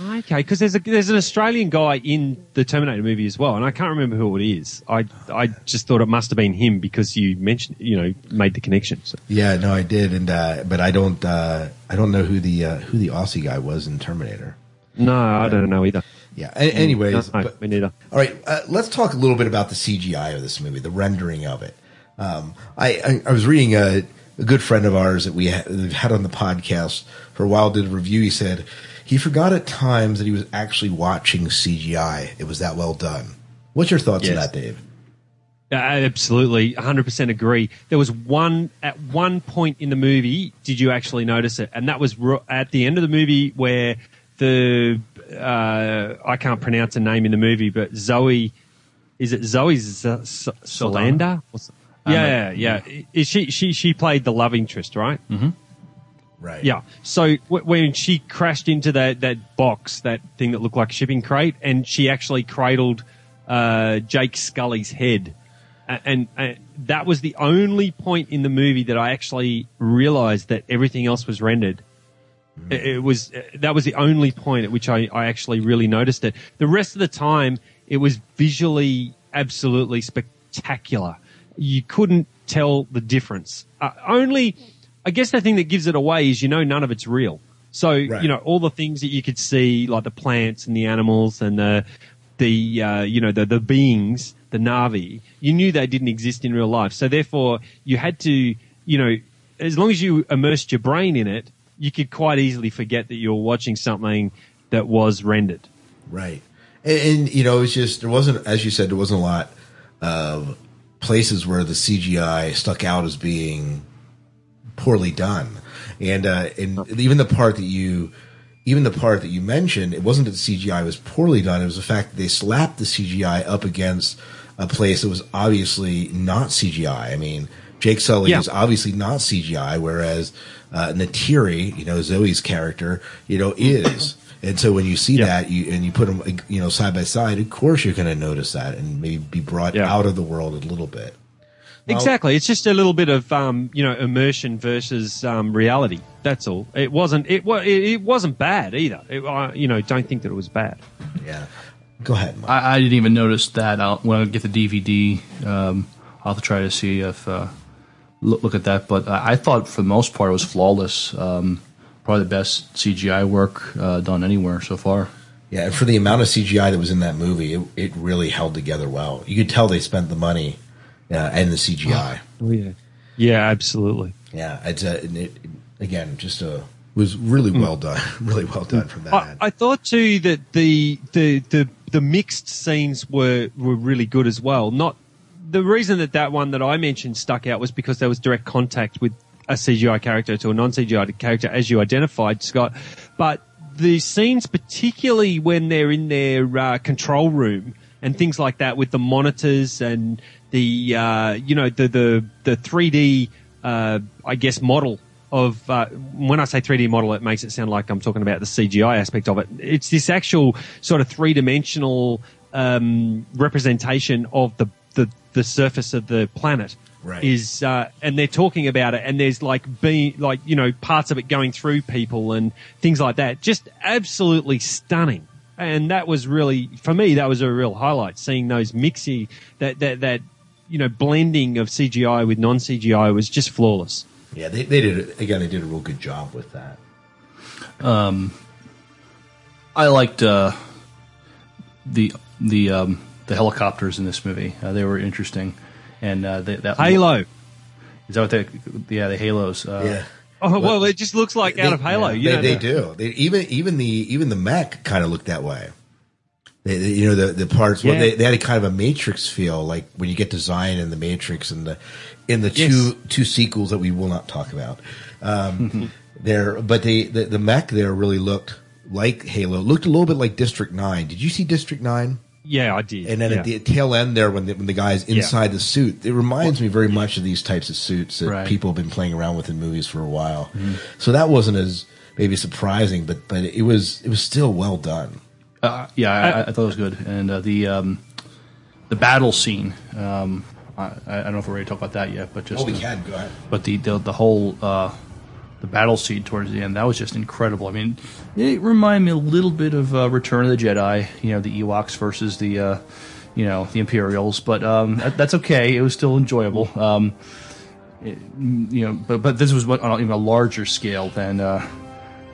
Okay, because there's a there's an Australian guy in the Terminator movie as well, and I can't remember who it is. I I just thought it must have been him because you mentioned, you know, made the connection. So. yeah, no, I did, and uh, but I don't uh, I don't know who the uh, who the Aussie guy was in Terminator. No, I don't know either. Yeah. A- anyways, no, but- me neither. All right, uh, let's talk a little bit about the CGI of this movie, the rendering of it. Um, I, I, I was reading a, a good friend of ours that we ha- we've had on the podcast for a while did a review. He said he forgot at times that he was actually watching CGI. It was that well done. What's your thoughts on that, Dave? Absolutely, 100% agree. There was one at one point in the movie. Did you actually notice it? And that was at the end of the movie where the uh, I can't pronounce a name in the movie, but Zoe is it Zoe Z- Z- Saldana? What's- Yeah, yeah, yeah. Is she she she played the love interest, right? Mm-hmm. Right. Yeah. So w- when she crashed into that that box, that thing that looked like a shipping crate, and she actually cradled uh, Jake Sully's head, A- and, and that was the only point in the movie that I actually realized that everything else was rendered. It, it was that was the only point at which I, I actually really noticed it. The rest of the time, it was visually absolutely spectacular. You couldn't tell the difference. Uh, only, I guess the thing that gives it away is you know none of it's real. So you know all the things that you could see, like the plants and the animals and the the uh, you know the the beings, the Na'vi. You knew they didn't exist in real life. So therefore, you had to you know as long as you immersed your brain in it, you could quite easily forget that you were watching something that was rendered. Right. And, and, you know, it's just, there wasn't, as you said, there wasn't a lot of places where the CGI stuck out as being poorly done. And, uh, and even the part that you, even the part that you mentioned, it wasn't that the CGI was poorly done. It was the fact that they slapped the CGI up against a place that was obviously not CGI. I mean, Jake Sully Yeah. is obviously not CGI, whereas uh, Neytiri, you know, Zoe's character, you know, is. And so when you see that, you and you put them, you know, side by side, of course you're going to notice that and maybe be brought Yeah. out of the world a little bit. Now- Exactly. It's just a little bit of um, you know immersion versus um, reality. That's all. It wasn't. It was. It, it wasn't bad either. It, I, you know, don't think that it was bad. Yeah. Go ahead. Mike. I, I didn't even notice that. I'll, when I get the DVD, um, I'll have to try to see if uh, look, look at that. But I, I thought for the most part it was flawless. Um, probably the best CGI work uh, done anywhere so far. Yeah, and for the amount of CGI that was in that movie, it, it really held together well. You could tell they spent the money uh, and the CGI. Oh yeah. Yeah, absolutely. Yeah, it's a, it, again just a was really well done, really well done from that. I, I thought too that the the the the mixed scenes were were really good as well. Not the reason that that one that I mentioned stuck out was because there was direct contact with a CGI character to a non CGI character, as you identified, Scott. But the scenes, particularly when they're in their uh, control room and things like that, with the monitors and the uh, you know the the the three D uh, I guess model of uh, when I say 3D model, it makes it sound like I'm talking about the CGI aspect of it. It's this actual sort of three dimensional um, representation of the, the the surface of the planet. Right. Is uh, and they're talking about it, and there's like being like you know parts of it going through people and things like that. Just absolutely stunning. And that was really for me. That was a real highlight. Seeing those mixy that that that you know blending of CGI with non CGI was just flawless. yeah, they, they did it again. They did a real good job with that. Um, I liked uh, the the um, the helicopters in this movie. Uh, they were interesting, and uh, they, that Halo. Is that what they? Yeah, the halos. Uh, Yeah. Oh well, it just looks like out of Halo. Yeah, they, they do. They, even even the even the mech kind of looked that way. They, they- you know the the parts. Well, they, they had a kind of a Matrix feel, like when you get to Zion in the Matrix and the in the Yes. two two sequels that we will not talk about. Um, there, but they the, the mech there really looked like Halo. Looked a little bit like District Nine. Did you see District Nine? Yeah, I did. And then yeah. at the tail end there, when the, when the guy's Yeah. inside the suit, it reminds me very much of these types of suits that Right. people have been playing around with in movies for a while. Mm-hmm. So that wasn't as maybe surprising, but but it was it was still well done. Uh, yeah, I, I thought it was good, and uh, the um, the battle scene. Um, I, I don't know if we're ready to talk about that yet, but just Oh, we uh, can go ahead. But the the, the whole uh, the battle scene towards the end that was just incredible. I mean, it reminded me a little bit of uh, Return of the Jedi. You know, the Ewoks versus the uh, you know the Imperials, but um, that, that's okay. It was still enjoyable. Um, it- you know, but but this was what, on even a larger scale than uh,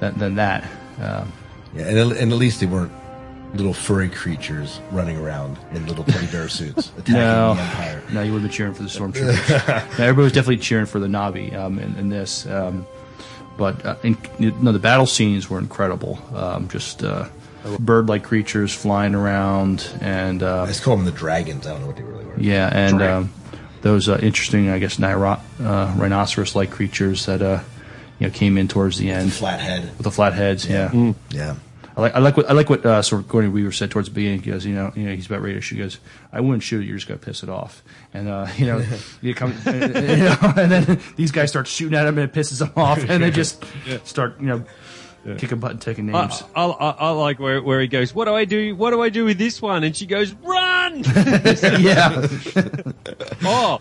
than, than that. Um, Yeah, and, at- and at least they weren't little furry creatures running around in little teddy bear suits attacking no, the Empire. no, you would have been cheering for the stormtroopers. everybody was definitely cheering for the Na'vi um, in, in this. Um, but uh, in, no, the battle scenes were incredible. Um, just uh, bird-like creatures flying around, and uh, I just call them the dragons. I don't know what they really were. yeah, and um, those uh, interesting, I guess, niro- uh, rhinoceros-like creatures that uh, you know came in towards the end Flat head. with the flat heads. Yeah. Yeah. I like, I like what I like what uh, sort of Gordon Weaver said towards the beginning. He goes, you know, you know, he's about ready to shoot. He goes, I wouldn't shoot. it, You're just gonna piss it off, and uh, you know, you come, you know, and then these guys start shooting at him, and it pisses them off, and they just start, you know, kicking butt and taking names. I, I, I like where, where he goes. What do I do? What do I do with this one? And she goes, "Run!" yeah, oh,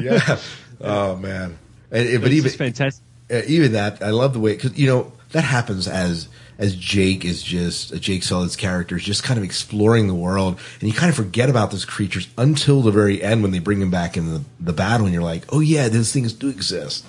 yeah. Oh man. And, and- but it's even fantastic. uh, even that, I love the way because you know that happens as as Jake is just uh, Jake Sully's character is just kind of exploring the world, and you kind of forget about those creatures until the very end when they bring him back in the, the battle, and you're like, oh yeah, those things do exist.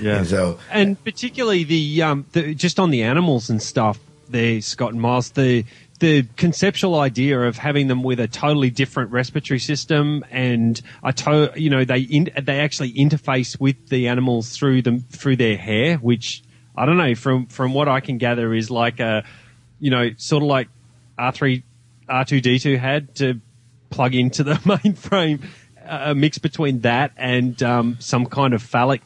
Yeah. And so and particularly the um the, just on the animals and stuff there scott and miles the the conceptual idea of having them with a totally different respiratory system and a to, you know they in, they actually interface with the animals through them through their hair which i don't know from from what i can gather is like a you know sort of like r3 r2d2 had to plug into the mainframe a mix between that and um, some kind of phallic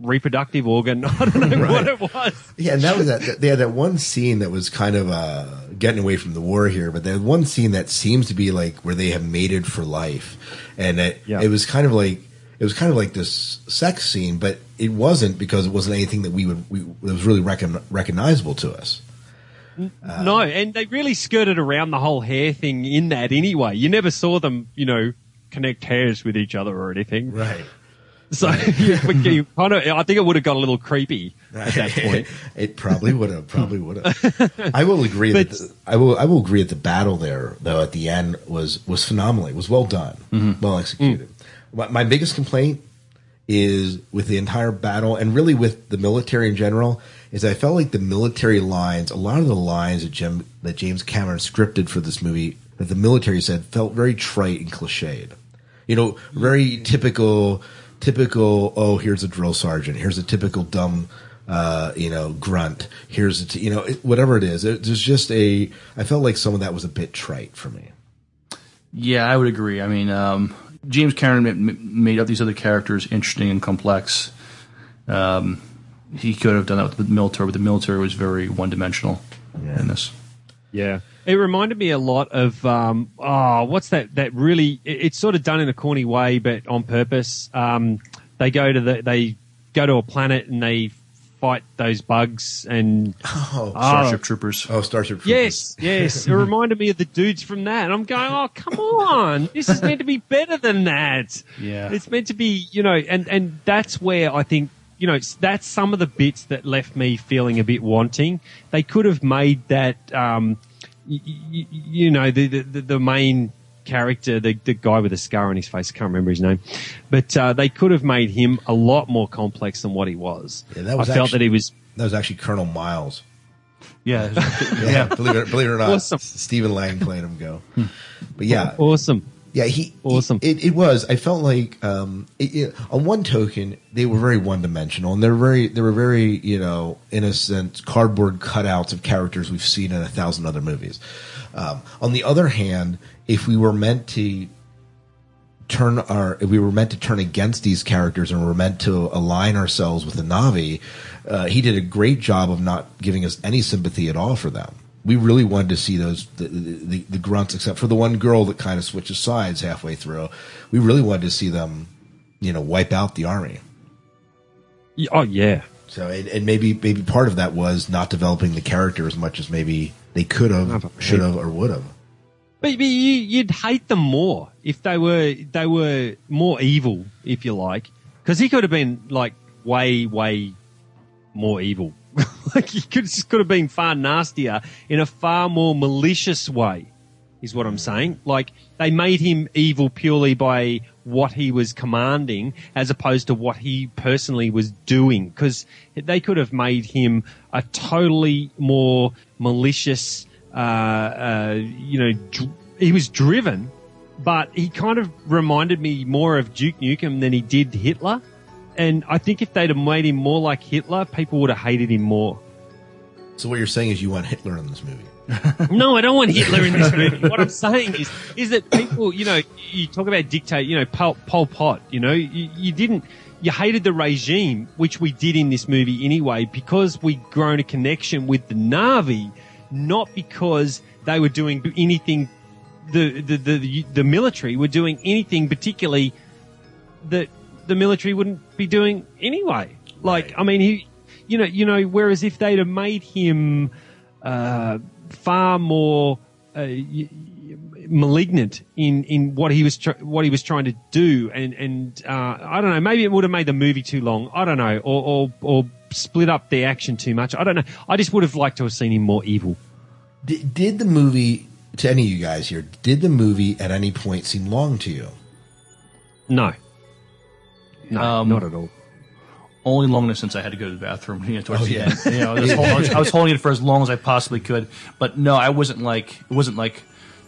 reproductive organ. I don't know what it was. Yeah, and that was that. They had that one scene that was kind of uh, getting away from the war here, but had one scene that seems to be like where they have mated for life, and it, Yeah. it was kind of like it was kind of like this sex scene, but it wasn't because it wasn't anything that we would we, that was really recon, recognizable to us. no, and they really skirted around the whole hair thing in that anyway. You never saw them, you know, connect hairs with each other or anything. Right. So you, you kind of, I think it would have got a little creepy at that point. it probably would have. Probably would have. I will agree that the, I will. I will agree that the battle there, though, at the end was was phenomenal. It was well done, mm-hmm. well executed. My, biggest complaint is with the entire battle, and really with the military in general, is I felt like the military lines, a lot of the lines that Jim that James Cameron scripted for this movie, that the military said, felt very trite and cliched. You know, very typical, typical. Oh, here's a drill sergeant. Here's a typical dumb, uh, you know, grunt. Here's a, t- you know, it, whatever it is. It, there's just a. I felt like some of that was a bit trite for me. Yeah, I would agree. I mean, um, James Cameron ma- ma- made up these other characters interesting and complex. Um, he could have done that with the military, but the military was very one dimensional in this. Yeah. It reminded me a lot of um, oh, what's that? That really, it- it's sort of done in a corny way, but on purpose. Um, they go to the they go to a planet and they fight those bugs and oh, Starship Troopers. Oh, Starship Troopers. Yes, yes. It reminded me of the dudes from that. And I'm going, oh, come on. This is meant to be better than that. Yeah. It's meant to be, you know, and, and that's where I think, you know, that's some of the bits that left me feeling a bit wanting. They could have made that, um, y- y- you know, the, the, the- the main character, the, the guy with the scar on his face, I can't remember his name, but uh, they could have made him a lot more complex than what he was. Yeah, that was I felt actually- that he was That was actually Colonel Miles. Yeah, yeah. Believe it, believe it or not, Awesome. Stephen Lang played him go. But yeah, awesome. Yeah, he awesome. it, it was. I felt like, um, it, it- on one token, they were very one dimensional, and they're very, they were very, you know, innocent cardboard cutouts of characters we've seen in a thousand other movies. Um, on the other hand, if we were meant to turn our, if we were meant to turn against these characters and were meant to align ourselves with the Na'vi, uh, he did a great job of not giving us any sympathy at all for them. We really wanted to see those the, the, the grunts, except for the one girl that kind of switches sides halfway through. We really wanted to see them, you know, wipe out the army. Oh yeah. So and, and maybe maybe part of that was not developing the character as much as maybe they could have, should have, or would have. But, but you, you'd hate them more if they were they were more evil, if you like, because he could have been like way way more evil. like he could could have been far nastier in a far more malicious way. Is what I'm saying. Like they made him evil purely by what he was commanding, as opposed to what he personally was doing. Because they could have made him a totally more malicious. Uh, uh, you know, dr- he was driven, but he kind of reminded me more of Duke Nukem than he did Hitler. And I think if they'd have made him more like Hitler, people would have hated him more. So what you're saying is you want Hitler in this movie? no, I don't want Hitler in this movie. What I'm saying is, is that people, you know, you talk about dictate, you know, Pol, Pol Pot, you know, you, you didn't, you hated the regime, which we did in this movie anyway, because we'd grown a connection with the Na'vi, not because they were doing anything, the, the, the, the military were doing anything particularly that the military wouldn't be doing anyway. Like, I mean, he, you know, you know, whereas if they'd have made him, uh, far more, uh, malignant in in what he was tr- what he was trying to do, and and uh, I don't know. Maybe it would have made the movie too long. I don't know, or or, or split up the action too much. I don't know. I just would have liked to have seen him more evil. Did, did the movie to any of you guys here? Did the movie at any point seem long to you? No, no, Um, not at all. Only long enough since I had to go to the bathroom. You know, towards Oh, the yeah. end. You know, I was, I was- I was holding it for as long as I possibly could. But no, I wasn't like it wasn't like,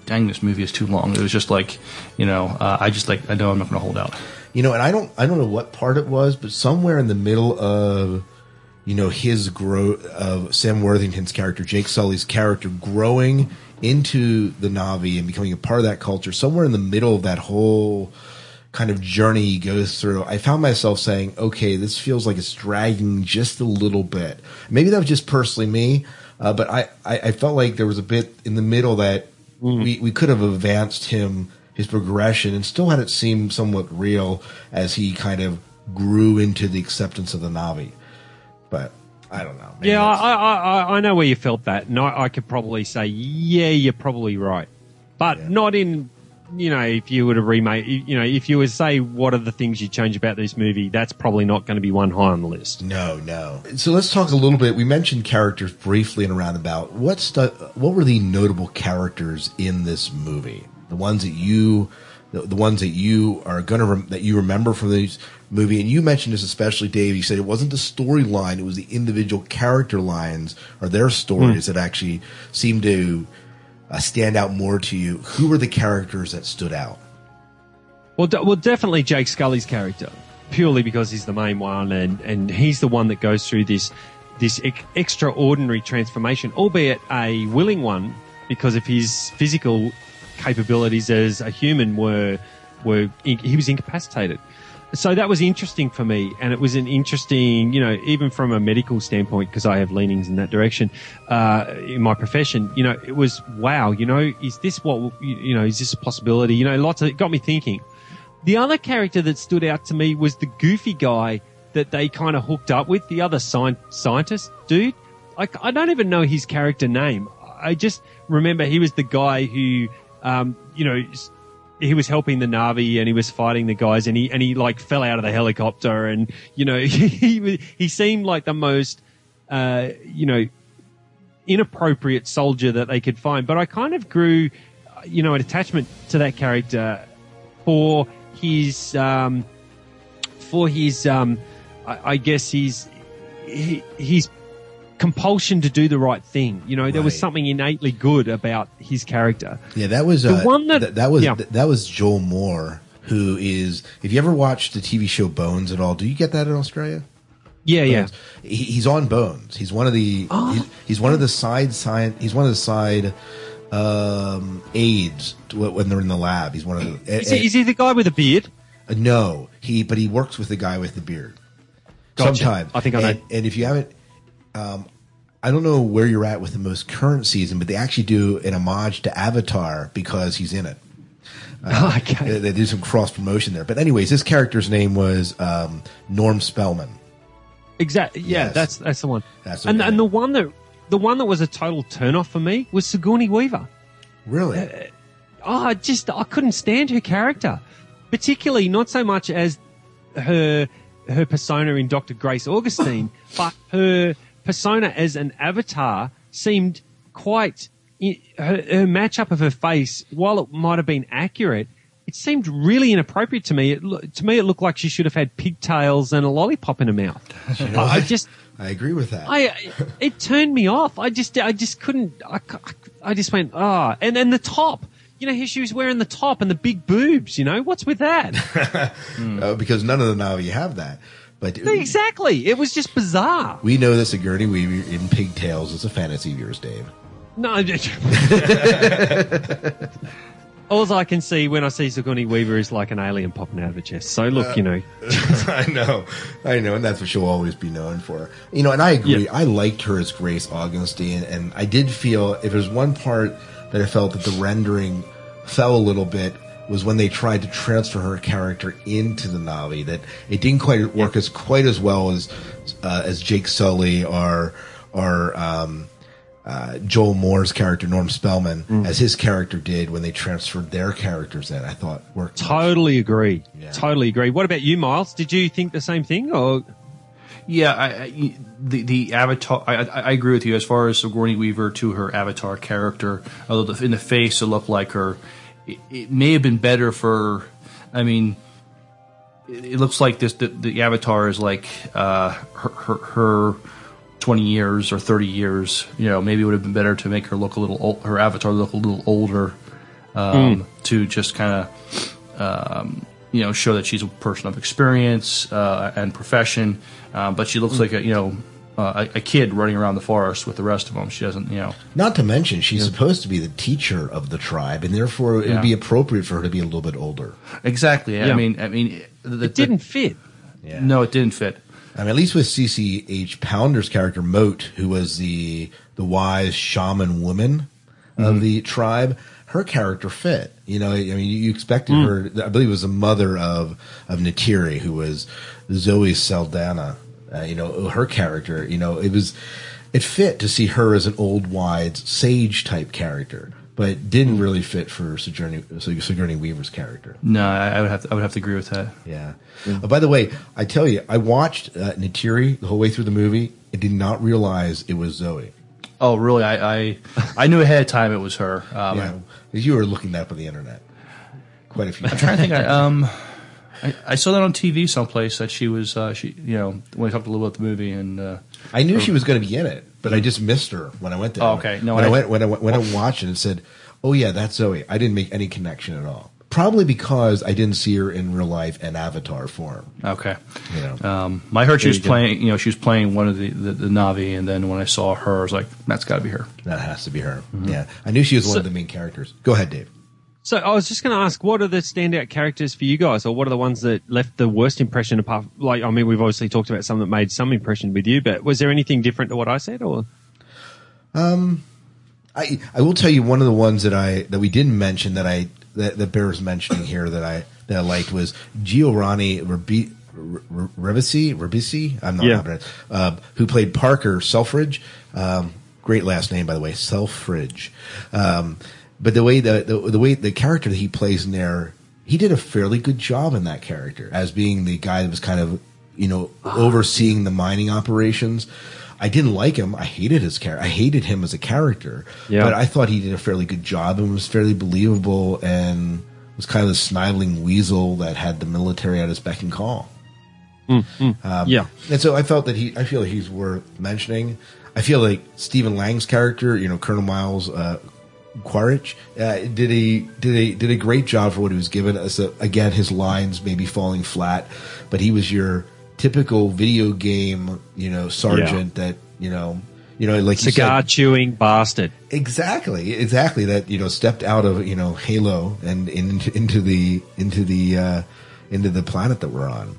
dang, this movie is too long. It was just like, you know, uh, I just like I know I'm not going to hold out. You know, and I don't I don't know what part it was, but somewhere in the middle of you know his growth of Sam Worthington's character, Jake Sully's character growing into the Na'vi and becoming a part of that culture, somewhere in the middle of that whole kind of journey he goes through, I found myself saying, okay, this feels like it's dragging just a little bit. Maybe that was just personally me, uh, but I, I, I felt like there was a bit in the middle that Hmm. we, we could have advanced him, his progression, and still had it seem somewhat real as he kind of grew into the acceptance of the Na'vi. But I don't know. Maybe Yeah, I, I, I, I know where you felt that, and I, I could probably say, yeah, you're probably right, but not in, you know, if you were to remake, you know, if you were to say what are the things you change about this movie, that's probably not going to be one high on the list. No, no. So let's talk a little bit. We mentioned characters briefly in a roundabout. What's the, what were the notable characters in this movie? The ones that you, the, the ones that you are gonna rem- that you remember from this movie. And you mentioned this especially, Dave. You said it wasn't the storyline; it was the individual character lines or their stories hmm. that actually seemed to uh, stand out more to you. Who were the characters that stood out? Well, de- well, definitely Jake Sully's character, purely because he's the main one, and and he's the one that goes through this this ex- extraordinary transformation, albeit a willing one, because of his physical capabilities as a human were were he was incapacitated. So that was interesting for me, and it was an interesting, you know, even from a medical standpoint, because I have leanings in that direction uh, in my profession. You know, it was wow. You know, is this what you know? Is this a possibility? You know, lots of it got me thinking. The other character that stood out to me was the goofy guy that they kind of hooked up with, the other sci- scientist dude. I, I don't even know his character name. I just remember he was the guy who, um, you know, he was helping the Na'vi and he was fighting the guys and he, and he like fell out of the helicopter and, you know, he, he seemed like the most, uh, you know, inappropriate soldier that they could find. But I kind of grew, you know, an attachment to that character for his um, for his um, I, I guess his his compulsion to do the right thing. You know, there was something innately good about his character. Yeah, that was The uh, one that- th- that was yeah. th- that was Joel Moore, who is. If you ever watched the TV show Bones at all, do you get that in Australia? Yeah, yeah. He, he's on Bones. He's one of the. Oh. He's, he's one of the side science. He's one of the side um, aides to when they're in the lab. He's one of the. Is he, is he the guy with a beard? Uh, no, he but he works with the guy with the beard. Gotcha. Sometimes I think I know. And, and if you haven't, um, I don't know where you're at with the most current season, but they actually do an homage to Avatar because he's in it. Uh, okay. They, they do some cross promotion there. But anyways, this character's name was um, Norm Spellman. Exactly. Yeah, Yes. that's that's the one. That's the and and the one that the one that was a total turnoff for me was Sigourney Weaver. Really? Oh, I just I couldn't stand her character, particularly not so much as her her persona in Doctor Grace Augustine, but her persona as an avatar seemed quite her, her matchup of her face. While it might have been accurate, it seemed really inappropriate to me. It, to me, it looked like she should have had pigtails and a lollipop in her mouth. You know, I just I agree with that. I it turned me off. I just I just couldn't. I, I just went ah, and then the top. You know, here she was wearing the top and the big boobs. You know, what's with that? Uh, because none of the Na'vi have that. But exactly. It was just bizarre. we know that Sigourney Weaver in pigtails is a fantasy of yours, Dave. No. All I can see when I see Sigourney Weaver is like an alien popping out of a chest. So look, you know, uh, I know, I know, and that's what she'll always be known for. You know, and I agree. I liked her as Grace Augustine, and I did feel if there's one part that I felt that the rendering fell a little bit was when they tried to transfer her character into the Na'vi. That it didn't quite work as quite as well as uh, as Jake Sully or or um, uh, Joel Moore's character Norm Spellman Mm. as his character did when they transferred their characters in. I thought worked. Totally agree. Yeah. Totally agree. What about you, Miles? Did you think the same thing, or Yeah, I, I, the the avatar. I, I I agree with you as far as Sigourney Weaver to her avatar character. Although the, in the face it looked like her, it, it may have been better for. I mean, it, it looks like this. The, the avatar is like uh, her, her her twenty years or thirty years. You know, maybe it would have been better to make her look a little old, her avatar look a little older. Um, Mm. To just kind of um, you know, show that she's a person of experience uh, and profession. Uh, but she looks like a you know uh, a, a kid running around the forest with the rest of them. She doesn't you know. Not to mention, she's supposed to be the teacher of the tribe, and therefore it Yeah. would be appropriate for her to be a little bit older. Exactly. I mean, I mean, the, it didn't fit? Yeah. No, it didn't fit. I mean, at least with CCH Pounder's character Mo'at, who was the the wise shaman woman of Mhm. the tribe, her character fit. You know, I mean, you expected Mm. her. I believe it was the mother of of Neytiri, who was Zoe Saldana. Uh, you know, her character. You know, it was it fit to see her as an old, wise sage type character, but it didn't really fit for Sigourney, Sigourney Weaver's character. No, I, would have to, I would have to agree with that. Yeah. Uh, by the way, I tell you, I watched uh, Neytiri the whole way through the movie. I did not realize it was Zoe. Oh, really? I I, I knew ahead of time it was her. Um, yeah, you were looking that up on the internet. Quite a few. I'm trying to think. I, um, I, I saw that on TV someplace that she was. Uh, she, you know, when I talked a little about the movie, and uh, I knew she was going to be in it, but I just missed her when I went there. Oh, okay. No, when I, I- went when I went, when I watched it, and said, "Oh yeah, that's Zoe." I didn't make any connection at all. Probably because I didn't see her in real life in Avatar form. Okay. You know. Um, I heard she was playing. You know, she was playing one of the, the the Na'vi, and then when I saw her, I was like, "That's got to be her." That has to be her. Mhm. Yeah, I knew she was one of the main characters. Go ahead, Dave. So I was just going to ask, what are the standout characters for you guys, or what are the ones that left the worst impression? Apart, like, I mean, we've obviously talked about some that made some impression with you, but was there anything different to what I said, or? Um, I I will tell you one of the ones that I that we didn't mention that I that, that bears mentioning here that I that I liked was Giovanni Rebi, Re- Ribisi Ribisi I'm not Yeah. uh, who played Parker Selfridge. Um, great last name by the way, Selfridge. Um, but the way the, the the way the character that he plays in there, he did a fairly good job in that character as being the guy that was kind of you know overseeing the mining operations. I didn't like him. I hated his character. I hated him as a character. Yeah. But I thought he did a fairly good job and was fairly believable and was kind of the sniveling weasel that had the military at his beck and call. Um, yeah. And so I felt that he, I feel like he's worth mentioning. I feel like Stephen Lang's character, you know, Colonel Miles uh, Quaritch, uh, did a did a did a great job for what he was given. As a, again, his lines maybe falling flat, but he was your typical video game, you know, sergeant that you know, you know, like Cigar said, chewing bastard. Exactly, exactly. That you know stepped out of you know Halo and into, into the into the uh, into the planet that we're on.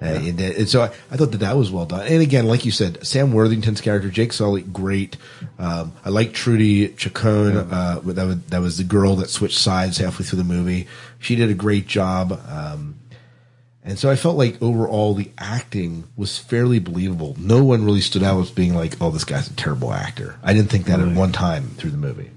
Uh, and, uh, and so I, I thought that that was well done. And again, like you said, Sam Worthington's character, Jake Sully, great. Um, I like Trudy Chacon. Uh, that was that was the girl that switched sides halfway through the movie. She did a great job. Um, and so I felt like overall the acting was fairly believable. No one really stood out as being like, "Oh, this guy's a terrible actor." I didn't think that at one time through the movie.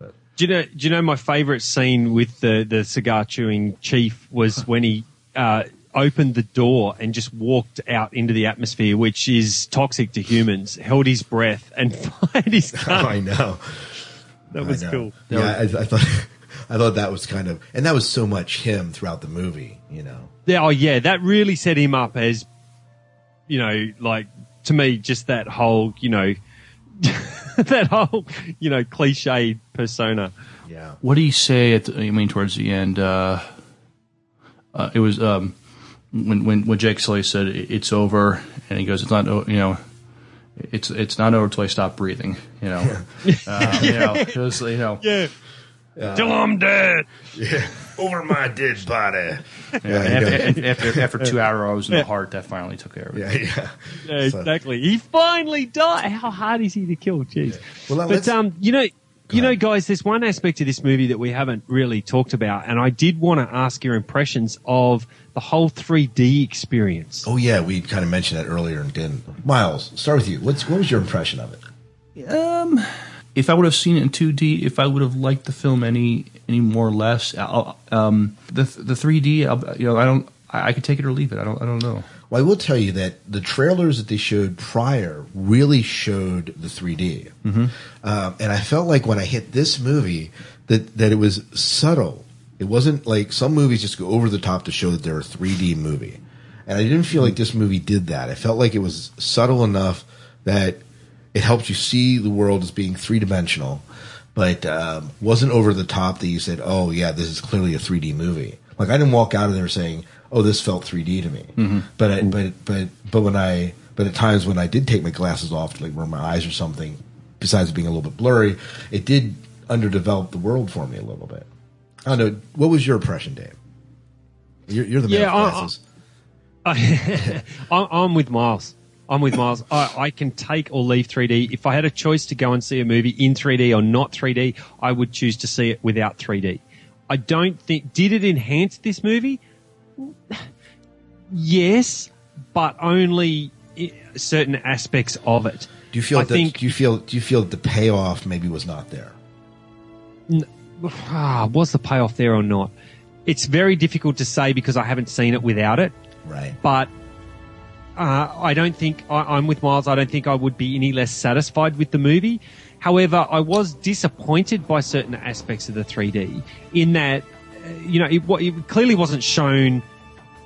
Do you know? Do you know my favourite scene with the the cigar chewing chief was when he uh, opened the door and just walked out into the atmosphere, which is toxic to humans. Held his breath and fired his gun. I know. That was know. cool. Yeah, I, I thought I thought that was kind of, and that was so much him throughout the movie. You know, Yeah, oh yeah, that really set him up as, you know, like to me, just that whole, you know, that whole, you know, cliche persona. Yeah. What do you say at the, I mean towards the end? Uh, uh, it was um, when when when Jake Sully said it's over, and he goes, "It's not, you know." It's it's not over until I stop breathing, you know. Uh, you know, was, you know. Yeah. Uh, Till I'm dead. Yeah. Over my dead body. Yeah, Yeah, after, after after two hours in the heart, that finally took care of it. Yeah, yeah. Yeah, So- exactly. He finally died. How hard is he to kill? Jeez. Well, but let's- um, you know, you know, guys, there's one aspect of this movie that we haven't really talked about, and I did want to ask your impressions of the whole 3D experience. Oh yeah, we kind of mentioned that earlier and didn't. Miles, start with you. What's what was your impression of it? Um, if I would have seen it in 2D, if I would have liked the film any any more or less, I'll, um, the the 3D, I'll, you know, I don't, I, I could take it or leave it. I don't, I don't know. Well, I will tell you that the trailers that they showed prior really showed the 3D, Mhm. um, and I felt like when I hit this movie that that it was subtle. It wasn't like some movies just go over the top to show that they're a 3D movie, and I didn't feel like this movie did that. I felt like it was subtle enough that it helped you see the world as being three dimensional, but um, wasn't over the top that you said, "Oh yeah, this is clearly a 3D movie." Like I didn't walk out of there saying, "Oh, this felt 3D to me." Mhm. But I, but but but when I but at times when I did take my glasses off to like rub my eyes or something, besides being a little bit blurry, it did underdevelop the world for me a little bit. I don't know. What was your impression, Dave? You're, you're the man Yeah, with I- glasses. I, I'm with Miles. I'm with Miles. I, I can take or leave 3D. If I had a choice to go and see a movie in 3D or not 3D, I would choose to see it without 3D. I don't think, did it enhance this movie? Yes, but only certain aspects of it. do you feel I that? think do you feel? Do you feel that the payoff maybe was not there? ah, was the payoff there or not? It's very difficult to say because I haven't seen it without it. Right. But uh, I don't think I, I'm with Miles. I don't think I would be any less satisfied with the movie. However, I was disappointed by certain aspects of the 3D in that, you know, it, it clearly wasn't shown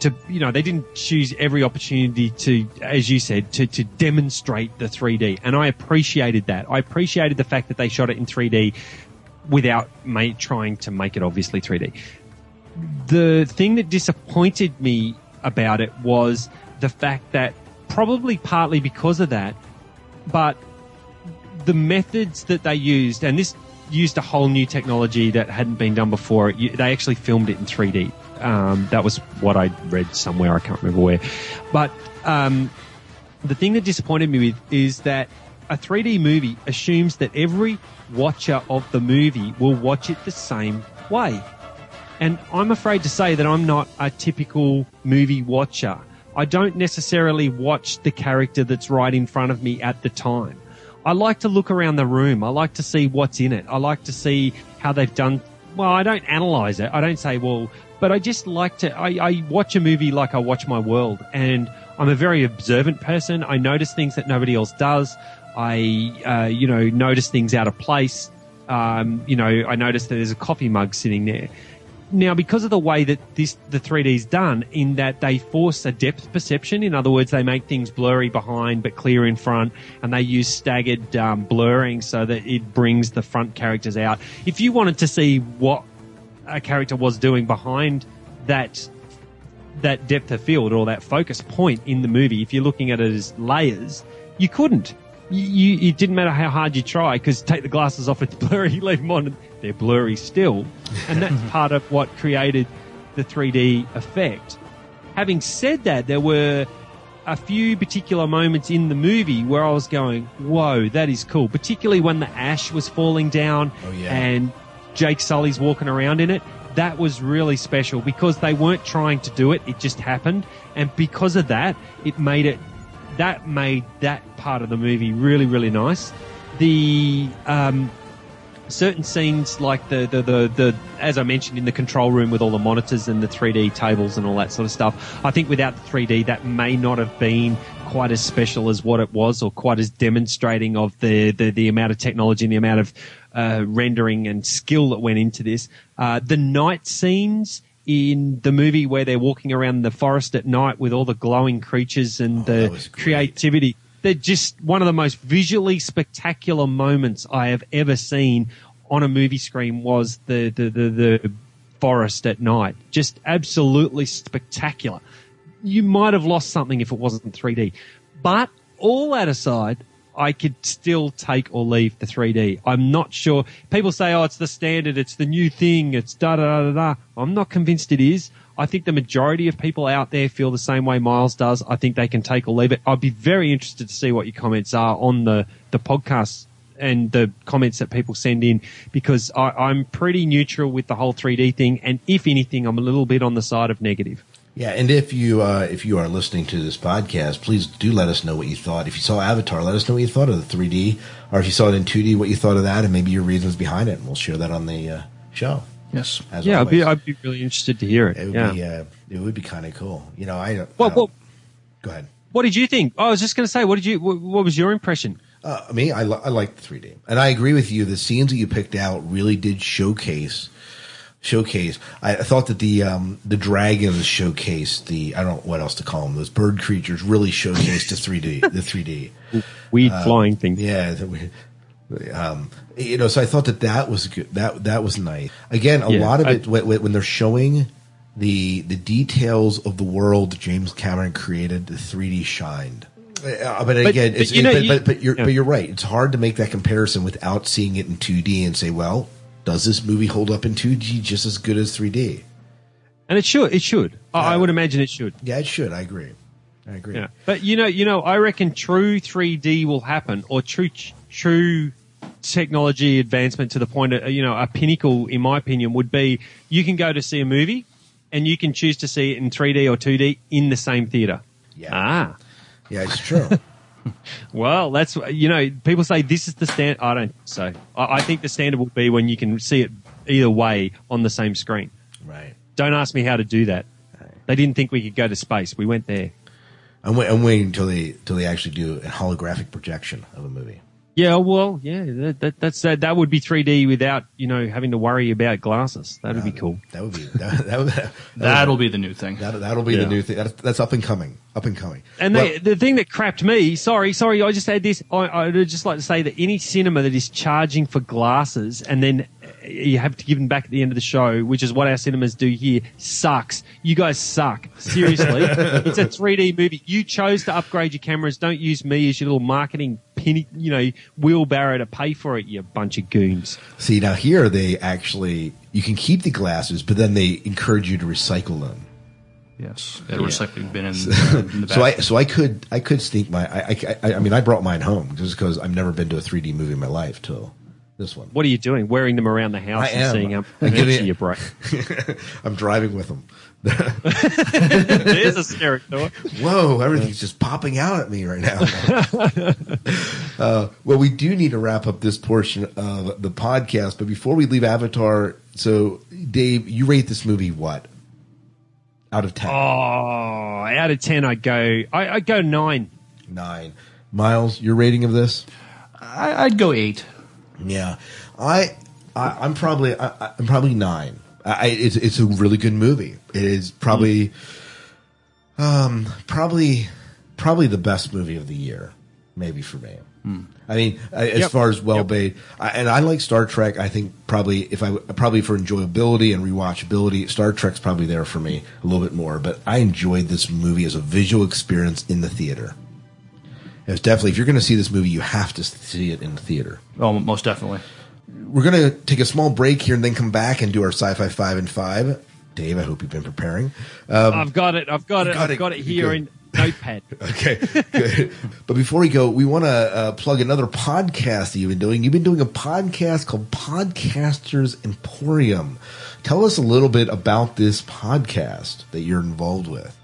to, you know, they didn't choose every opportunity to, as you said, to, to demonstrate the 3D. And I appreciated that. I appreciated the fact that they shot it in 3D without ma- trying to make it obviously 3D the thing that disappointed me about it was the fact that probably partly because of that, but the methods that they used, and this used a whole new technology that hadn't been done before. They actually filmed it in 3D. Um, that was what I read somewhere. I can't remember where. But um, the thing that disappointed me with is that a 3D movie assumes that every watcher of the movie will watch it the same way. And I'm afraid to say that I'm not a typical movie watcher. I don't necessarily watch the character that's right in front of me at the time. I like to look around the room. I like to see what's in it. I like to see how they've done. Well, I don't analyze it. I don't say, well, but I just like to, I, I watch a movie like I watch my world. And I'm a very observant person. I notice things that nobody else does. I, uh, you know, notice things out of place. Um, you know, I notice that there's a coffee mug sitting there. Now, because of the way that this the 3D is done, in that they force a depth perception. In other words, they make things blurry behind but clear in front, and they use staggered um, blurring so that it brings the front characters out. If you wanted to see what a character was doing behind that that depth of field or that focus point in the movie, if you're looking at it as layers, you couldn't. You, you, it didn't matter how hard you try because take the glasses off, it's blurry, leave them on, they're blurry still. And that's mm-hmm. part of what created the 3D effect. Having said that, there were a few particular moments in the movie where I was going, whoa, that is cool. Particularly when the ash was falling down Oh, yeah. and Jake Sully's walking around in it. That was really special because they weren't trying to do it. It just happened. And because of that, it made it, that made that part of the movie really, really nice. The, um, certain scenes like the, the, the, the, as I mentioned in the control room with all the monitors and the 3D tables and all that sort of stuff. I think without the 3D, that may not have been quite as special as what it was or quite as demonstrating of the, the, the amount of technology and the amount of, uh, rendering and skill that went into this. Uh, the night scenes in the movie where they're walking around the forest at night with all the glowing creatures and the creativity they're just one of the most visually spectacular moments I have ever seen on a movie screen was the, the, the, the forest at night. Just absolutely spectacular. You might have lost something if it wasn't 3D. But all that aside, I could still take or leave the 3D. I'm not sure. People say, oh, it's the standard, it's the new thing, it's da da da da da. I'm not convinced it is. I think the majority of people out there feel the same way Miles does. I think they can take or leave it. I'd be very interested to see what your comments are on the, the podcast and the comments that people send in because I, I'm pretty neutral with the whole 3D thing. And if anything, I'm a little bit on the side of negative. Yeah, and if you uh, if you are listening to this podcast, please do let us know what you thought. If you saw Avatar, let us know what you thought of the 3D, or if you saw it in 2D, what you thought of that, and maybe your reasons behind it. And we'll share that on the uh, show. Yes. As yeah, I'd be. I'd be really interested to hear it. It would yeah. be uh, it would be kind of cool. You know, I, Well, I well, go ahead. what did you think? I was just going to say, what did you? What, what was your impression? Uh, me, I, li- I like the 3D, and I agree with you. The scenes that you picked out really did showcase. Showcase. I, thought that the um, the dragons showcased the I don't know what else to call them. Those bird creatures really showcased the 3D. The 3D. Weird Uh, flying thing. Yeah. the Um, you know, so I thought that that was good. That that was nice. Again, a Yeah, lot of I- it when, when they're showing the the details of the world James Cameron created, the 3D shined. Uh, but again, but it's, you know, but, you- but, but you're yeah. but you're right. It's hard to make that comparison without seeing it in 2D and say, well, does this movie hold up in 2D just as good as 3D? And it should. It should. I I would imagine it should. Yeah, it should. I agree. I agree. Yeah. But you know, you know, I reckon true 3D will happen, or true true technology advancement to the point of you know a pinnacle, in my opinion, would be you can go to see a movie, and you can choose to see it in 3D or 2D in the same theater. Yeah. Ah. Yeah, it's true. Well, that's you know, people say this is the stand. I don't. So I, I think the standard will be when you can see it either way on the same screen. right. Don't ask me how to do that. They didn't think we could go to space. We went there. I'm, wait, I'm waiting until they until they actually do a holographic projection of a movie. Yeah, well, yeah, that, that, that's that. That would be 3D without you know having to worry about glasses. That would be cool. That would be that, that would, that That'll be the new thing. That, that'll be Yeah. the new thing. That's, that's up and coming. Up and coming. And Well, they, the thing that crapped me, sorry, sorry, I just had this. I, I'd just like to say that any cinema that is charging for glasses and then you have to give them back at the end of the show, which is what our cinemas do here, sucks. You guys suck. Seriously. it's a 3D movie. You chose to upgrade your cameras. Don't use me as your little marketing penny, you know, wheelbarrow to pay for it, you bunch of goons. see now here they actually you can keep the glasses, but then they encourage you to recycle them. Yes. Got a recycling bin in, uh, in the back. So I so I could I could sneak my I I, I, I mean I brought mine home just because I've never been to a 3D movie in my life till this one. What are you doing? Wearing them around the house I and am. seeing how I'm much giving- you break. I'm driving with them. There's a scary thought. Whoa, everything's just popping out at me right now. uh, well, we do need to wrap up this portion of the podcast, but before we leave Avatar, so Dave, you rate this movie what? Out of 10? Oh, out of 10, I'd go, I, I'd go nine. Nine. Miles, your rating of this? I, I'd go eight. Yeah, I, I I'm probably I, I'm probably nine. I, it's it's a really good movie. It is probably, um, probably probably the best movie of the year, maybe for me. I mean, I- as Yep. far as well made, I, and I like Star Trek. I think probably if I probably for enjoyability and rewatchability, Star Trek's probably there for me a little bit more. But I enjoyed this movie as a visual experience in the theater. It's definitely if you're going to see this movie, you have to see it in the theater. Oh, most definitely. We're going to take a small break here and then come back and do our sci-fi five and five. Dave, I hope you've been preparing. Um, I've got it. I've got you it. got I've it. got it here good. in Notepad. Okay, good. but before we go, we want to uh, plug another podcast that you've been doing. You've been doing a podcast called Podcasters Emporium. Tell us a little bit about this podcast that you're involved with.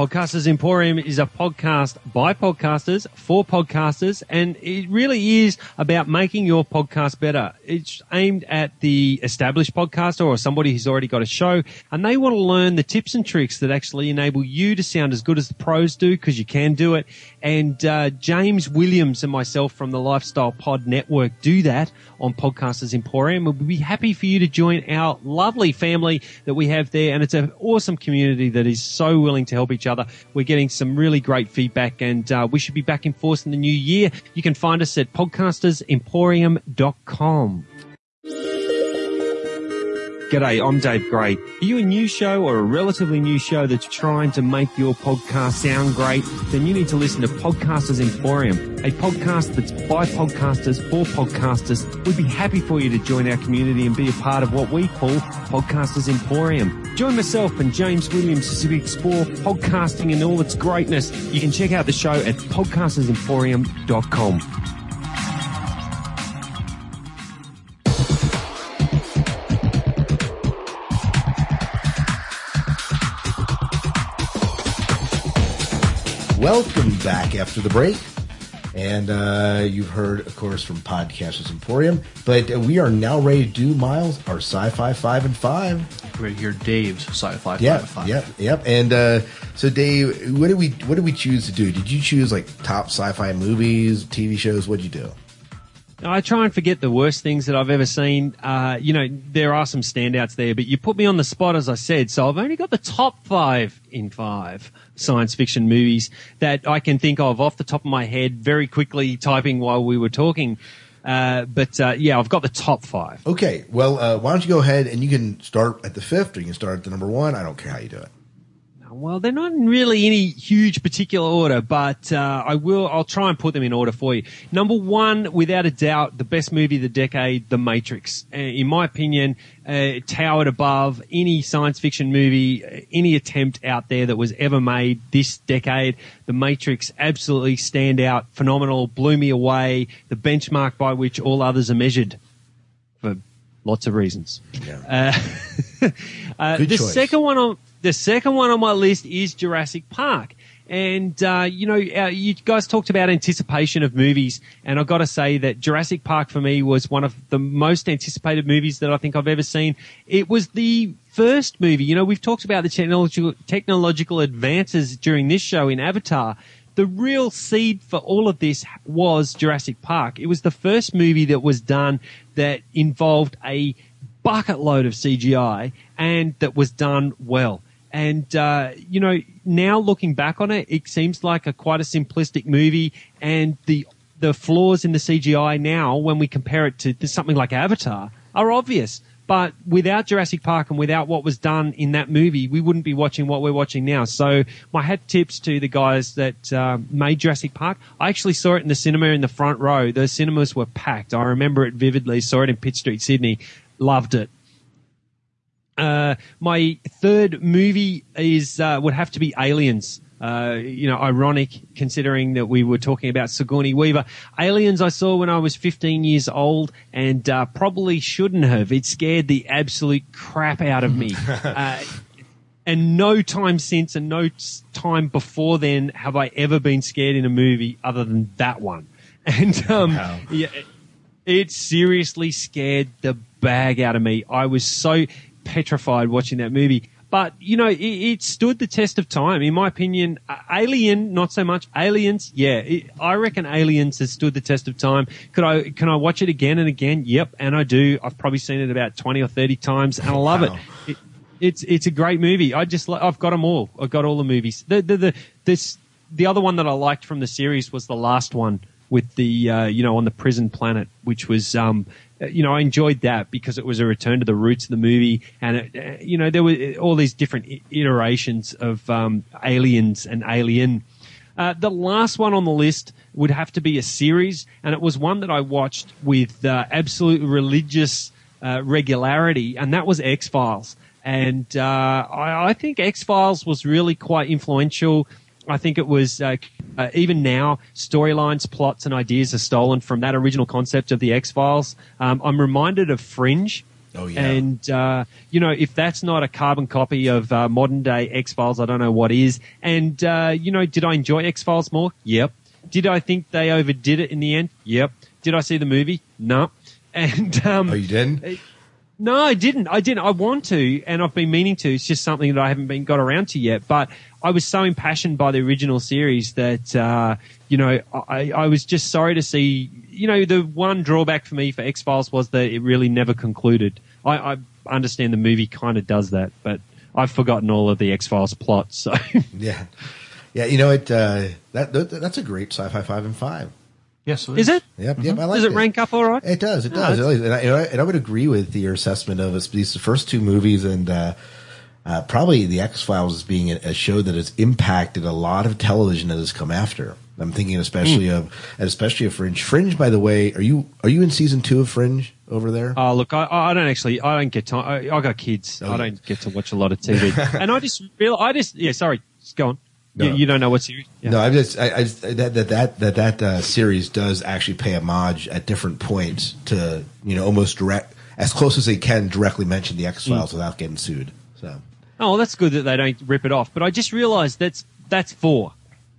Podcasters Emporium is a podcast by podcasters for podcasters, and it really is about making your podcast better. It's aimed at the established podcaster or somebody who's already got a show, and they want to learn the tips and tricks that actually enable you to sound as good as the pros do, because you can do it. And uh, James Williams and myself from the Lifestyle Pod Network do that on Podcasters Emporium. We'll be happy for you to join our lovely family that we have there, and it's an awesome community that is so willing to help each other. We're getting some really great feedback, and uh, we should be back in force in the new year. You can find us at podcastersemporium.com. G'day, I'm Dave Gray. Are you a new show or a relatively new show that's trying to make your podcast sound great? Then you need to listen to Podcasters Emporium, a podcast that's by podcasters for podcasters. We'd be happy for you to join our community and be a part of what we call Podcasters Emporium. Join myself and James Williams as we explore podcasting and all its greatness. You can check out the show at podcastersemporium.com. back after the break. And uh, you've heard, of course, from Podcasters Emporium. But uh, we are now ready to do, Miles, our sci fi 5 and 5. Right here, Dave's sci-fi Yep, five and five. yep, yep. And uh, so, Dave, what did we what did we choose to do? Did you choose like top sci-fi movies, TV shows? What'd you do? I try and forget the worst things that I've ever seen. Uh, you know, there are some standouts there, but you put me on the spot, as I said, so I've only got the top five in five science fiction movies that I can think of off the top of my head very quickly typing while we were talking. Uh, but uh, yeah, I've got the top five. Okay, well, uh, why don't you go ahead and you can start at the fifth, or you can start at the number one. I don't care how you do it. Well, they're not in really any huge particular order, but uh, I will. I'll try and put them in order for you. Number one, without a doubt, the best movie of the decade, The Matrix. Uh, in my opinion, uh, towered above any science fiction movie, uh, any attempt out there that was ever made this decade. The Matrix absolutely stand out, phenomenal, blew me away. The benchmark by which all others are measured for lots of reasons. Uh, uh, Good the choice. second one on the second one on my list is Jurassic Park. And, uh, you know, uh, you guys talked about anticipation of movies, and I've got to say that Jurassic Park for me was one of the most anticipated movies that I think I've ever seen. It was the first movie, you know, we've talked about the technological, technological advances during this show in Avatar. The real seed for all of this was Jurassic Park. It was the first movie that was done that involved a bucket load of CGI and that was done well. And, uh, you know, now looking back on it, it seems like a quite a simplistic movie and the, the flaws in the CGI now, when we compare it to, something like Avatar, are obvious. But without Jurassic Park and without what was done in that movie, we wouldn't be watching what we're watching now. So my hat tips to the guys that um, made Jurassic Park. I actually saw it in the cinema in the front row. Those cinemas were packed. I remember it vividly. Saw it in Pitt Street, Sydney. Loved it. Uh, my third movie is uh, would have to be Aliens. Uh, you know, ironic considering that we were talking about Sigourney Weaver. Aliens I saw when I was 15 years old and uh, probably shouldn't have. It scared the absolute crap out of me. uh, and no time since and no time before then have I ever been scared in a movie other than that one. And um, yeah, it- it seriously scared the bag out of me. I was so petrified watching that movie. But you know, it, it stood the test of time, in my opinion. Uh, Alien, not so much. Aliens, yeah, it, I reckon Aliens has stood the test of time. Could I can I watch it again and again? Yep, and I do. I've probably seen it about twenty or thirty times, and I love it. it. It's it's a great movie. I just I've got them all. I've got all the movies. The the the this the other one that I liked from the series was the last one with the uh, you know on the prison planet, which was um you know I enjoyed that because it was a return to the roots of the movie, and it, uh, you know there were all these different iterations of um, aliens and alien. Uh, the last one on the list would have to be a series, and it was one that I watched with uh, absolute religious uh, regularity, and that was X Files. And uh, I, I think X Files was really quite influential. I think it was uh, uh, even now storylines, plots, and ideas are stolen from that original concept of the X Files. Um, I'm reminded of Fringe. Oh yeah. And uh, you know, if that's not a carbon copy of uh, modern day X Files, I don't know what is. And uh, you know, did I enjoy X Files more? Yep. Did I think they overdid it in the end? Yep. Did I see the movie? No. And um, Oh, you didn't? No, I didn't. I didn't. I want to, and I've been meaning to. It's just something that I haven't been got around to yet. But I was so impassioned by the original series that uh, you know I, I was just sorry to see. You know, the one drawback for me for X Files was that it really never concluded. I, I understand the movie kind of does that, but I've forgotten all of the X Files plots. So Yeah, yeah. You know it. Uh, that, that that's a great sci-fi five and five. Yes, is it? Yep, yep. I like Does it rank up all right? It does. It does. it's- It really- and, I, and I would agree with your assessment of it's these first two movies and uh, uh, probably the X Files as being a, a show that has impacted a lot of television that has come after. I'm thinking especially Hmm. of especially of Fringe. Fringe, by the way, are you are you in season two of Fringe over there? Oh, look, I, I don't actually, I don't get time. I, I got kids. Oh, I don't get to watch a lot of TV. and I just real, I just, yeah, sorry, just go on. No. You, you don't know what series? Yeah. No, I just I, I that that that that that uh, series does actually pay homage at different points to you know almost direct as close as they can directly mention the X Files without getting sued. So Oh, well, that's good that they don't rip it off. But I just realised that's that's four.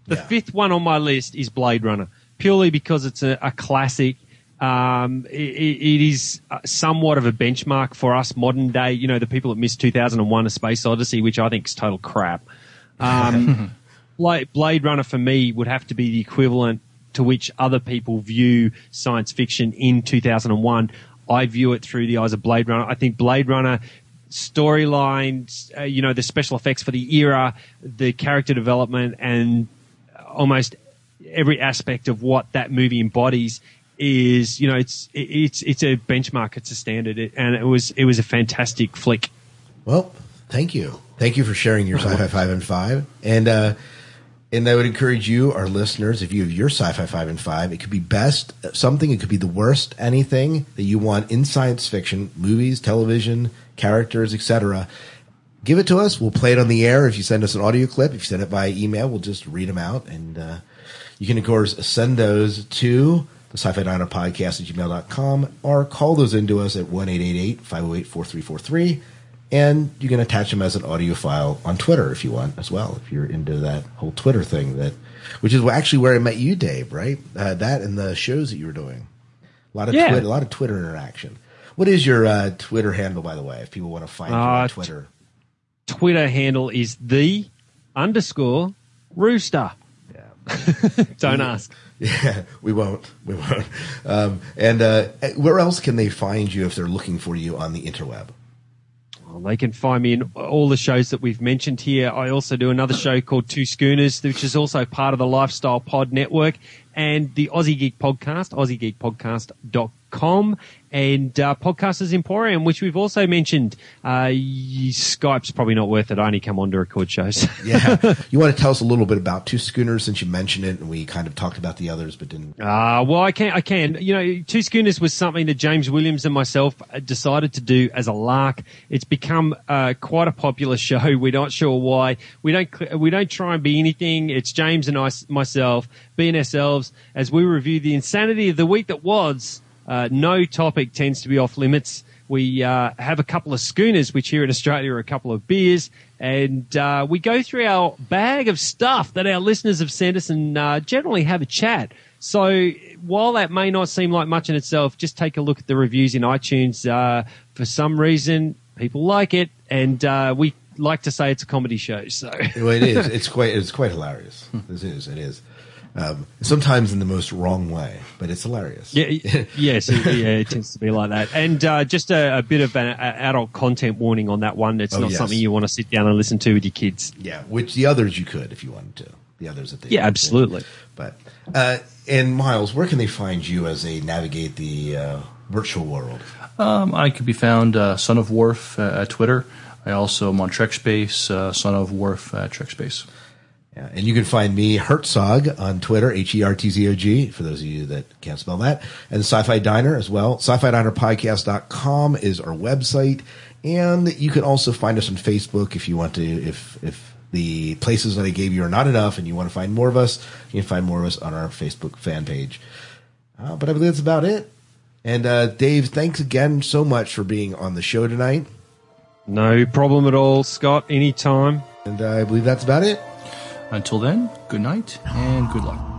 The fifth one on my list is Blade Runner, purely because it's a, a classic. Um, it, it is uh, somewhat of a benchmark for us modern day. You know, the people that missed 2001: A Space Odyssey, which I think is total crap. Um, Bla- Blade Runner for me would have to be the equivalent to which other people view science fiction in 2001. I view it through the eyes of Blade Runner. I think Blade Runner storylines, uh, you know, the special effects for the era, the character development, and almost every aspect of what that movie embodies is, you know, it's it's it's a benchmark, it's a standard, it, and it was it was a fantastic flick. Well, thank you. Thank you for sharing your sci-fi five and five. And uh and I would encourage you, our listeners, if you have your sci-fi five and five, it could be best something, it could be the worst, anything that you want in science fiction, movies, television, characters, etc. Give it to us. We'll play it on the air. If you send us an audio clip, if you send it by email, we'll just read them out. And uh, you can, of course, send those to the sci-fi diner podcast at gmail.com or call those into us at 1-888-508-4343 and you can attach them as an audio file on twitter if you want as well if you're into that whole twitter thing that which is actually where i met you dave right uh, that and the shows that you were doing a lot of Yeah. Twitter, a lot of twitter interaction what is your uh, twitter handle by the way if people want to find you on Uh, twitter Twitter handle is the underscore rooster. Yeah. Don't ask. Yeah, we won't. We won't. Um, and uh, where else can they find you if they're looking for you on the interweb? Well, they can find me in all the shows that we've mentioned here. I also do another show called Two Schooners, which is also part of the Lifestyle Pod Network and the Aussie Geek Podcast, AussieGeekPodcast.com and uh, Podcasters Emporium, which we've also mentioned. Uh, Skype's probably not worth it. I only come on to record shows. Yeah, you want to tell us a little bit about Two Schooners since you mentioned it, and we kind of talked about the others, but didn't. Uh, well, I can, I can. You know, Two Schooners was something that James Williams and myself uh, decided to do as a lark. It's become uh, quite a popular show. We're not sure why. We don't, we don't try and be anything. It's James and I, myself, being ourselves as we review the insanity of the week that was. Uh, no topic tends to be off limits. We uh, have a couple of schooners, which here in Australia are a couple of beers, and uh, we go through our bag of stuff that our listeners have sent us and uh, generally have a chat. So while that may not seem like much in itself, just take a look at the reviews in iTunes. Uh, for some reason, people like it, and uh, we like to say it's a comedy show. So Well, it is. It's quite. It's quite hilarious. This is. It is. Um, sometimes in the most wrong way, but it's hilarious. Yeah, yes, it, yeah, it tends to be like that. And uh, just a, a bit of an a, adult content warning on that one. It's Oh, not yes. something you want to sit down and listen to with your kids. Yeah, which the others you could if you wanted to. The others that they Yeah, absolutely. But uh, and Miles, where can they find you as they navigate the uh, virtual world? Um, I could be found uh, Son of Worf uh, at Twitter. I also am on TrekSpace, uh, Son of Worf at TrekSpace. Yeah, and you can find me Hertzog on Twitter, H E R T Z O G, for those of you that can't spell that, and Sci Fi Diner as well. Sci Fi Diner Podcast.com is our website, and you can also find us on Facebook if you want to, if, if the places that I gave you are not enough and you want to find more of us, you can find more of us on our Facebook fan page. Uh, but I believe that's about it. And uh, Dave, thanks again so much for being on the show tonight. No problem at all, Scott. Anytime. And uh, I believe that's about it. Until then, good night and good luck.